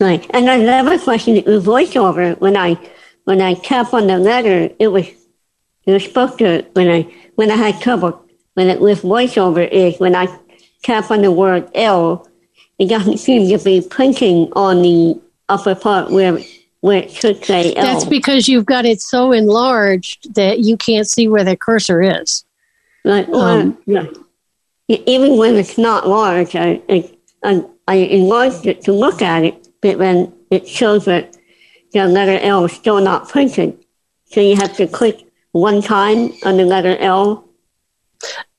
S12: Right. And another question with voiceover, when I when I tap on the letter, it was it was supposed to when I when I had trouble when it with voiceover is when I tap on the word L, it doesn't seem to be printing on the upper part where where it should say L.
S6: That's because you've got it so enlarged that you can't see where the cursor is.
S12: Right. Or,
S6: Um,
S12: yeah. Even when it's not large, I, I, I, I enlarged it to look at it, but then it shows that the letter L is still not printed. So you have to click one time on the letter L.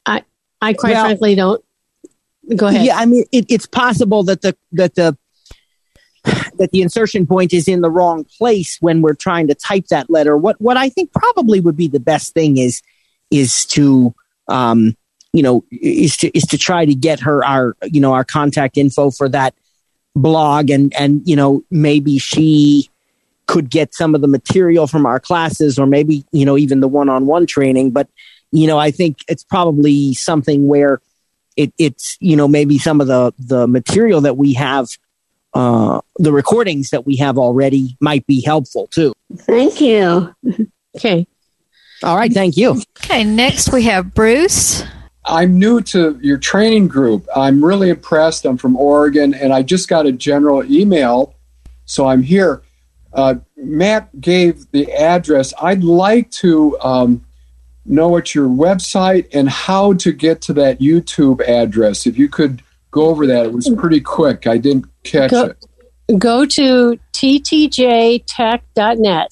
S6: I I quite
S5: Well-
S6: frankly don't. Go ahead.
S5: Yeah, I mean, it, it's possible that the that the that the insertion point is in the wrong place when we're trying to type that letter. What what I think probably would be the best thing is is to um, you know is to is to try to get her our you know our contact info for that blog and and you know maybe she could get some of the material from our classes or maybe you know even the one-on-one training but you know i think it's probably something where it, it's you know maybe some of the the material that we have uh the recordings that we have already might be helpful too
S12: Thank you.
S6: Okay.
S5: all right thank you
S4: Okay, next we have Bruce.
S13: I'm new to your training group. I'm really impressed. I'm from Oregon, and I just got a general email, so I'm here. Uh, Matt gave the address. I'd like to um, know what your website and how to get to that YouTube address. If you could go over that, it was pretty quick. I didn't catch
S6: Go-
S13: it.
S6: Go to ttjtech.net.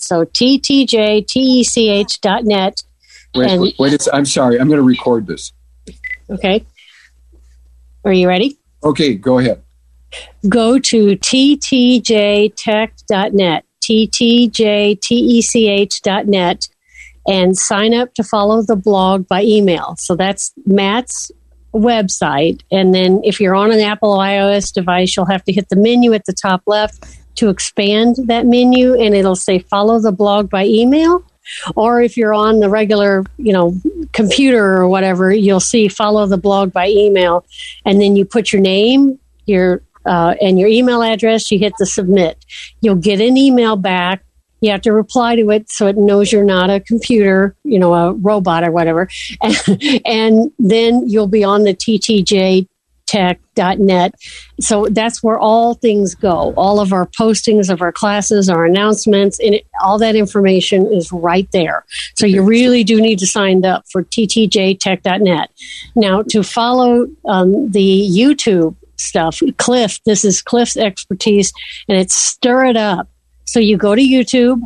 S6: So ttjtech.net.
S13: Wait,
S6: and-
S13: wait, wait I'm sorry. I'm going to record this.
S6: Okay. Are you ready?
S13: Okay, go ahead.
S6: Go to ttjtech.net, ttjtech.net, and sign up to follow the blog by email. So that's Matt's website. And then if you're on an Apple iOS device, you'll have to hit the menu at the top left to expand that menu, and it'll say follow the blog by email. Or if you're on the regular, you know, computer or whatever, you'll see follow the blog by email, and then you put your name, your uh, and your email address. You hit the submit. You'll get an email back. You have to reply to it so it knows you're not a computer, you know, a robot or whatever. And, and then you'll be on the TTJ tech.net. So that's where all things go. All of our postings of our classes, our announcements, and it, all that information is right there. So you really do need to sign up for ttjtech.net. Now, to follow um, the YouTube stuff, Cliff, this is Cliff's expertise, and it's Stur It Up. So you go to YouTube,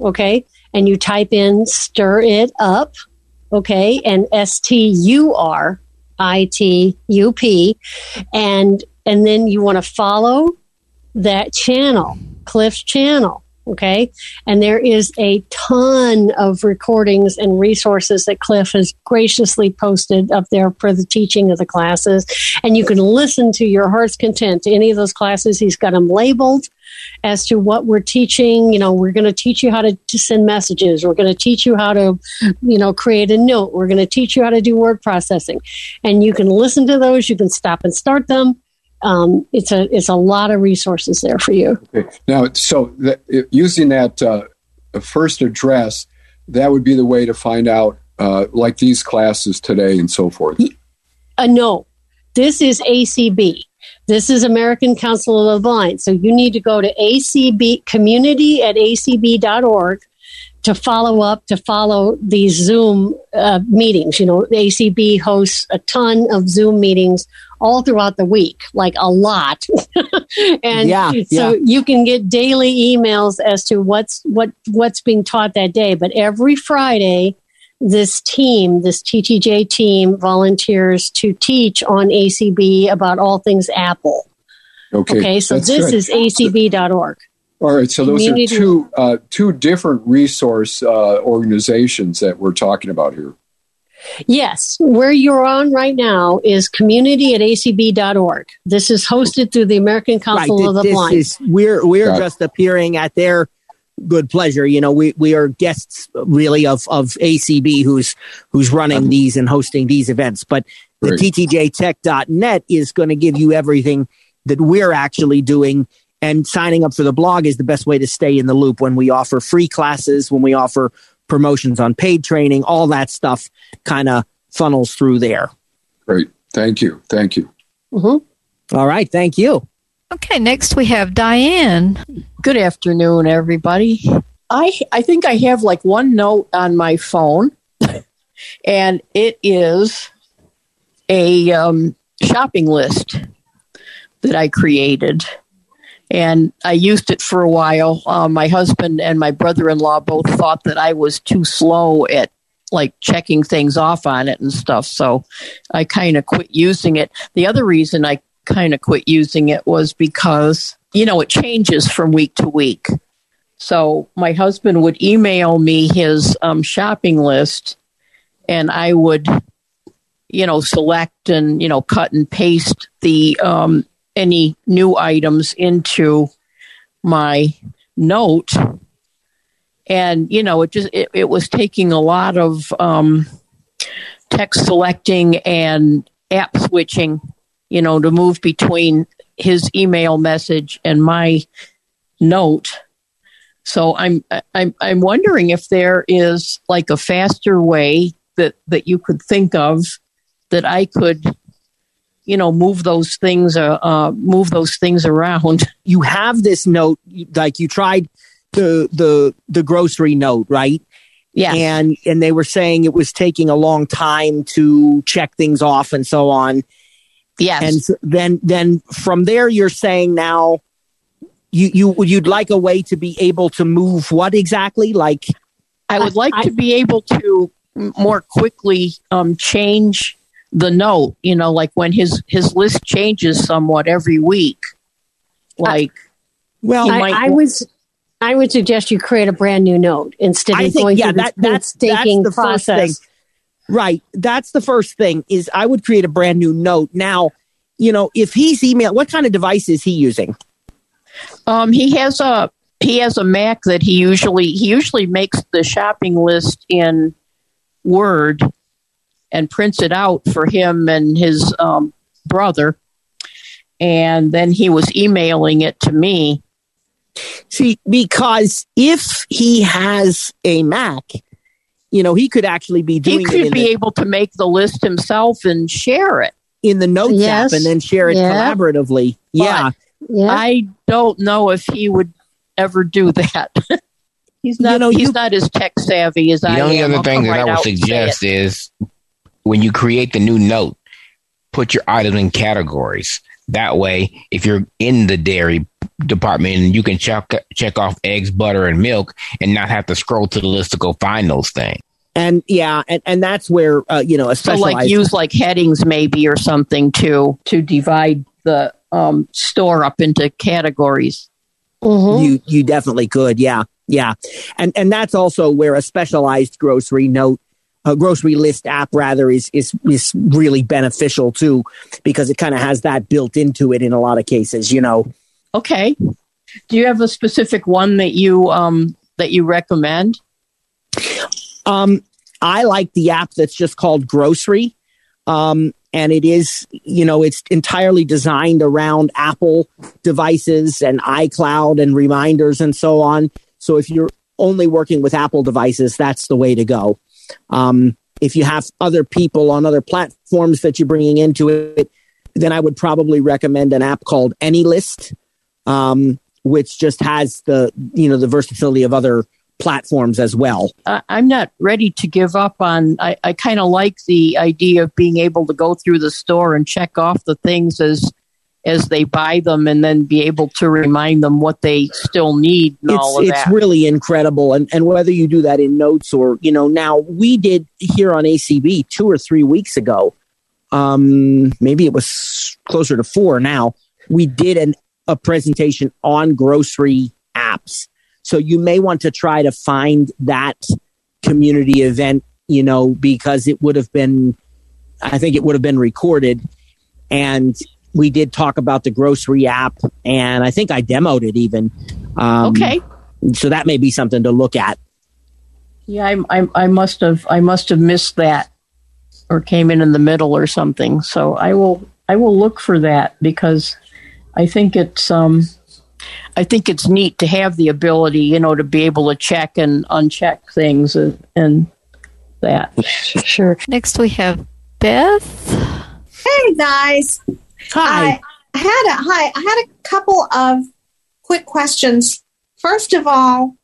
S6: okay, and you type in Stur It Up, okay, and S T U R I T U P, and and then you want to follow that channel, Cliff's channel, Okay. And there is a ton of recordings and resources that Cliff has graciously posted up there for the teaching of the classes. And you can listen to your heart's content to any of those classes. He's got them labeled as to what we're teaching. You know, we're going to teach you how to, to send messages. We're going to teach you how to, you know, create a note. We're going to teach you how to do word processing. And you can listen to those. You can stop and start them um, it's a it's a lot of resources there for you.
S13: Okay. Now, so that, using that uh, first address, that would be the way to find out, uh, like these classes today and so forth.
S6: Uh, no, this is ACB. This is American Council of the Blind. So you need to go to ACB community at acb.org to follow up to follow these Zoom uh, meetings. You know, ACB hosts a ton of Zoom meetings all throughout the week, like a lot. and
S5: yeah,
S6: so
S5: yeah.
S6: you can get daily emails as to what's what what's being taught that day. But every Friday, this team, this TTJ team, volunteers to teach on ACB about all things Apple.
S13: Okay.
S6: Okay. So this
S13: good.
S6: is acb.org.
S13: All right, so those
S6: Community-
S13: are two uh, two different resource uh, organizations that we're talking about here.
S6: Yes, where you're on right now is community at acb.org. This is hosted through the American Council
S5: right.
S6: of the
S5: this
S6: Blind.
S5: is we're we're
S13: Got it.
S5: just appearing at their good pleasure. You know, we we are guests really of of ACB who's who's running these and hosting these events. But the
S13: Great.
S5: ttjtech.net is going to give you everything that we're actually doing. And signing up for the blog is the best way to stay in the loop when we offer free classes, when we offer promotions on paid training, all that stuff kind of funnels through there.
S13: Great, thank you, thank you.
S6: Mhm.
S5: All right, thank you.
S4: Okay, next we have Diane.
S14: Good afternoon, everybody. I I think I have like one note on my phone, and it is a um, shopping list that I created, and I used it for a while. Uh, my husband and my brother-in-law both thought that I was too slow at like checking things off on it and stuff, so I kind of quit using it. The other reason I kind of quit using it was because you know it changes from week to week. So my husband would email me his um, shopping list, and I would, you know, select and you know cut and paste the um, any new items into my note, and you know it just it, it was taking a lot of um, text selecting and app switching, you know, to move between his email message and my note. So I'm I'm I'm wondering if there is like a faster way that that you could think of that I could, you know, move those things uh, uh move those things around.
S5: you have this note like you tried the the the grocery note right
S14: Yeah.
S5: and and they were saying it was taking a long time to check things off and so on
S14: Yes.
S5: and so then then from there you're saying now you you you'd like a way to be able to move what exactly like
S14: I would like to be able to more quickly um, change the note. You know, like when his his list changes somewhat every week. Like,
S5: well,
S6: I,
S14: might-
S6: I was I would suggest you create a brand new note instead of
S5: I think
S6: going
S5: yeah
S6: through
S5: that
S6: this
S5: that's that's
S6: painstaking
S5: the first thing
S6: process.
S5: right that's the first thing is I would create a brand new note now you know if he's email what kind of device is he using
S14: Um, he has a he has a Mac that he usually he usually makes the shopping list in Word and prints it out for him and his um, brother, and then he was emailing it to me.
S5: See, because if he has a Mac, you know, he could actually be doing
S14: He could
S5: in
S14: be
S5: the,
S14: able to make the list himself and share it.
S5: in the Notes
S14: Yes.
S5: app and then share it
S14: Yeah.
S5: collaboratively. Yeah.
S14: I don't know if he would ever do that. he's not.
S5: know,
S14: he's
S5: you-
S14: not as tech savvy as I am.
S8: The
S14: only other
S8: thing
S14: come
S8: that I would
S14: out and say
S8: suggest
S14: it.
S8: is when you create the new note, put your items in categories. That way, if you're in the dairy department, you can check check off eggs, butter, and milk, and not have to scroll to the list to go find those things.
S5: And yeah, and, and that's where uh, you know a
S14: So, like, use like headings maybe or something to to divide the um, store up into categories.
S5: you you definitely could. Yeah, yeah, and and that's also where a specialized grocery note. A grocery list app rather is is is really beneficial too because it kind of has that built into it in a lot of cases, you know.
S14: Okay. Do you have a specific one that you um that you recommend?
S5: Um, I like the app that's just called Grocery. Um, and it is, you know, it's entirely designed around Apple devices and iCloud and reminders and so on. So if you're only working with Apple devices, that's the way to go. Um, if you have other people on other platforms that you're bringing into it, then I would probably recommend an app called AnyList, um, which just has the, you know, the versatility of other platforms as well.
S14: I'm not ready to give up on. I, I kind of like the idea of being able to go through the store and check off the things as as they buy them, and then be able to remind them what they still need and all of
S5: it's, it's really incredible. And and whether you do that in notes or you know now we did here on acb two or three weeks ago um maybe it was closer to four now we did an a presentation on grocery apps. So you may want to try to find that community event you know because it would have been i think it would have been recorded. And we did talk about the grocery app and i think i demoed it even um,
S14: Okay.
S5: so that may be something to look at
S14: Yeah, I, I, I must have I must have missed that, or came in in the middle or something. So I will I will look for that because I think it's um I think it's neat to have the ability, you know, to be able to check and uncheck things and, and that.
S4: Sure. Next we have Beth.
S15: Hey guys.
S5: Hi.
S15: I had a hi. I had a couple of quick questions. First of all,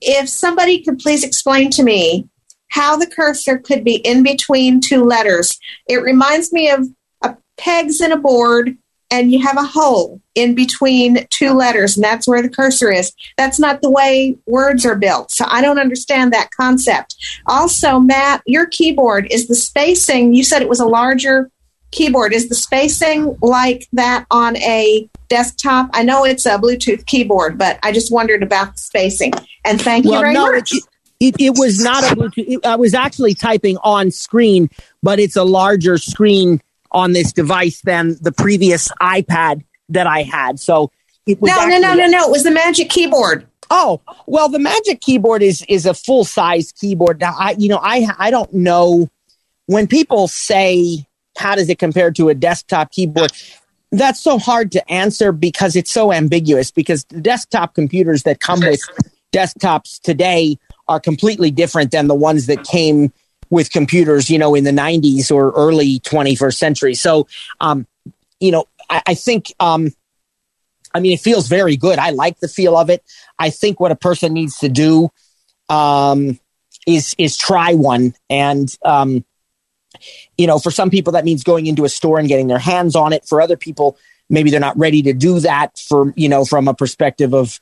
S15: if somebody could please explain to me how the cursor could be in between two letters. It reminds me of a pegs in a board and you have a hole in between two letters and that's where the cursor is. That's not the way words are built. So I don't understand that concept. Also, Matt, your keyboard is the spacing, you said it was a larger keyboard. Is the spacing like that on a desktop? I know it's a Bluetooth keyboard, but I just wondered about the spacing. And thank you
S5: Well,
S15: very
S5: no,
S15: much.
S5: It, it, was not a Bluetooth. it- I was actually typing on screen, but it's a larger screen on this device than the previous iPad that I had. So it was
S15: no, no, no, no, no. It was the Magic Keyboard.
S5: Oh well, the Magic Keyboard is is a full size keyboard. Now, I you know I I don't know when people say how does it compare to a desktop keyboard. That's so hard to answer because it's so ambiguous. Because the desktop computers that come with desktops today are completely different than the ones that came with computers, you know, in the 90s or early 21st century. So, um, you know, I, I think um, I mean, it feels very good. I like the feel of it. I think what a person needs to do um, is is try one, and um, you know, for some people that means going into a store and getting their hands on it. For other people, maybe they're not ready to do that. For you know, from a perspective of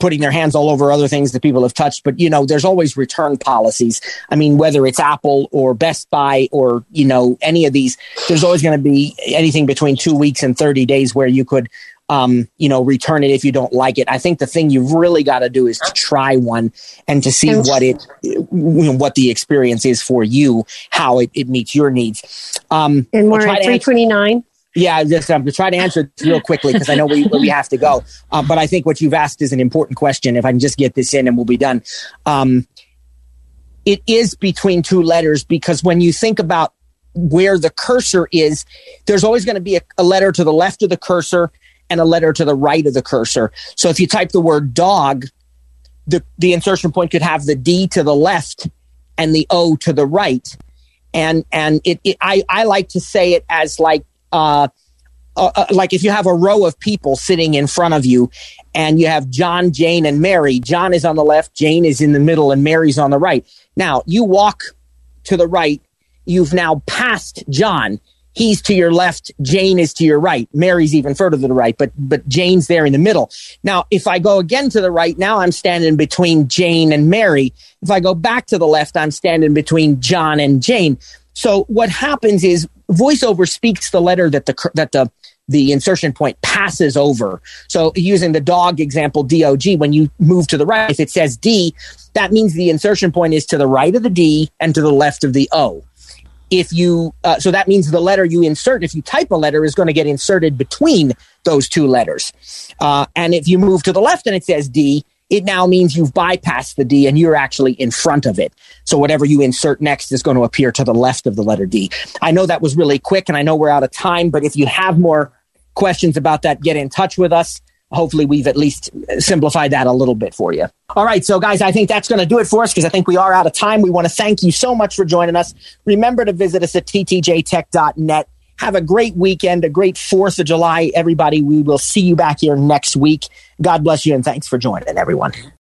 S5: putting their hands all over other things that people have touched. But you know, there's always return policies. I mean, whether it's Apple or Best Buy or you know any of these, there's always going to be anything between two weeks and 30 days where you could um, you know, return it if you don't like it. I think the thing you've really got to do is to try one and to see what it, you know, what the experience is for you, how it, it meets your needs. Um,
S6: And we're
S5: try
S6: at 329.
S5: yeah, just I'm trying to answer it real quickly because I know we, we have to go. Um, but I think what you've asked is an important question. If I can just get this in and we'll be done. Um, it is between two letters because when you think about where the cursor is, there's always going to be a, a letter to the left of the cursor and a letter to the right of the cursor. So if you type the word dog, the, the insertion point could have the D to the left and the O to the right. And, and it, it I, I like to say it as like, uh, uh, uh, like if you have a row of people sitting in front of you and you have John, Jane, and Mary, John is on the left, Jane is in the middle, and Mary's on the right. Now you walk to the right, you've now passed John. He's to your left, Jane is to your right. Mary's even further to the right, but but Jane's there in the middle. Now, if I go again to the right, now I'm standing between Jane and Mary. If I go back to the left, I'm standing between John and Jane. So what happens is voiceover speaks the letter that the that the the insertion point passes over. So using the dog example, DOG, when you move to the right, if it says D, that means the insertion point is to the right of the D and to the left of the O. If you, uh, so that means the letter you insert, if you type a letter, is going to get inserted between those two letters. Uh, and if you move to the left and it says D, it now means you've bypassed the D and you're actually in front of it. So whatever you insert next is going to appear to the left of the letter D. I know that was really quick and I know we're out of time, but if you have more questions about that, get in touch with us. Hopefully, we've at least simplified that a little bit for you. All right. So, guys, I think that's going to do it for us because I think we are out of time. We want to thank you so much for joining us. Remember to visit us at ttjtech.net. Have a great weekend, a great 4th of July, everybody. We will see you back here next week. God bless you and thanks for joining, everyone.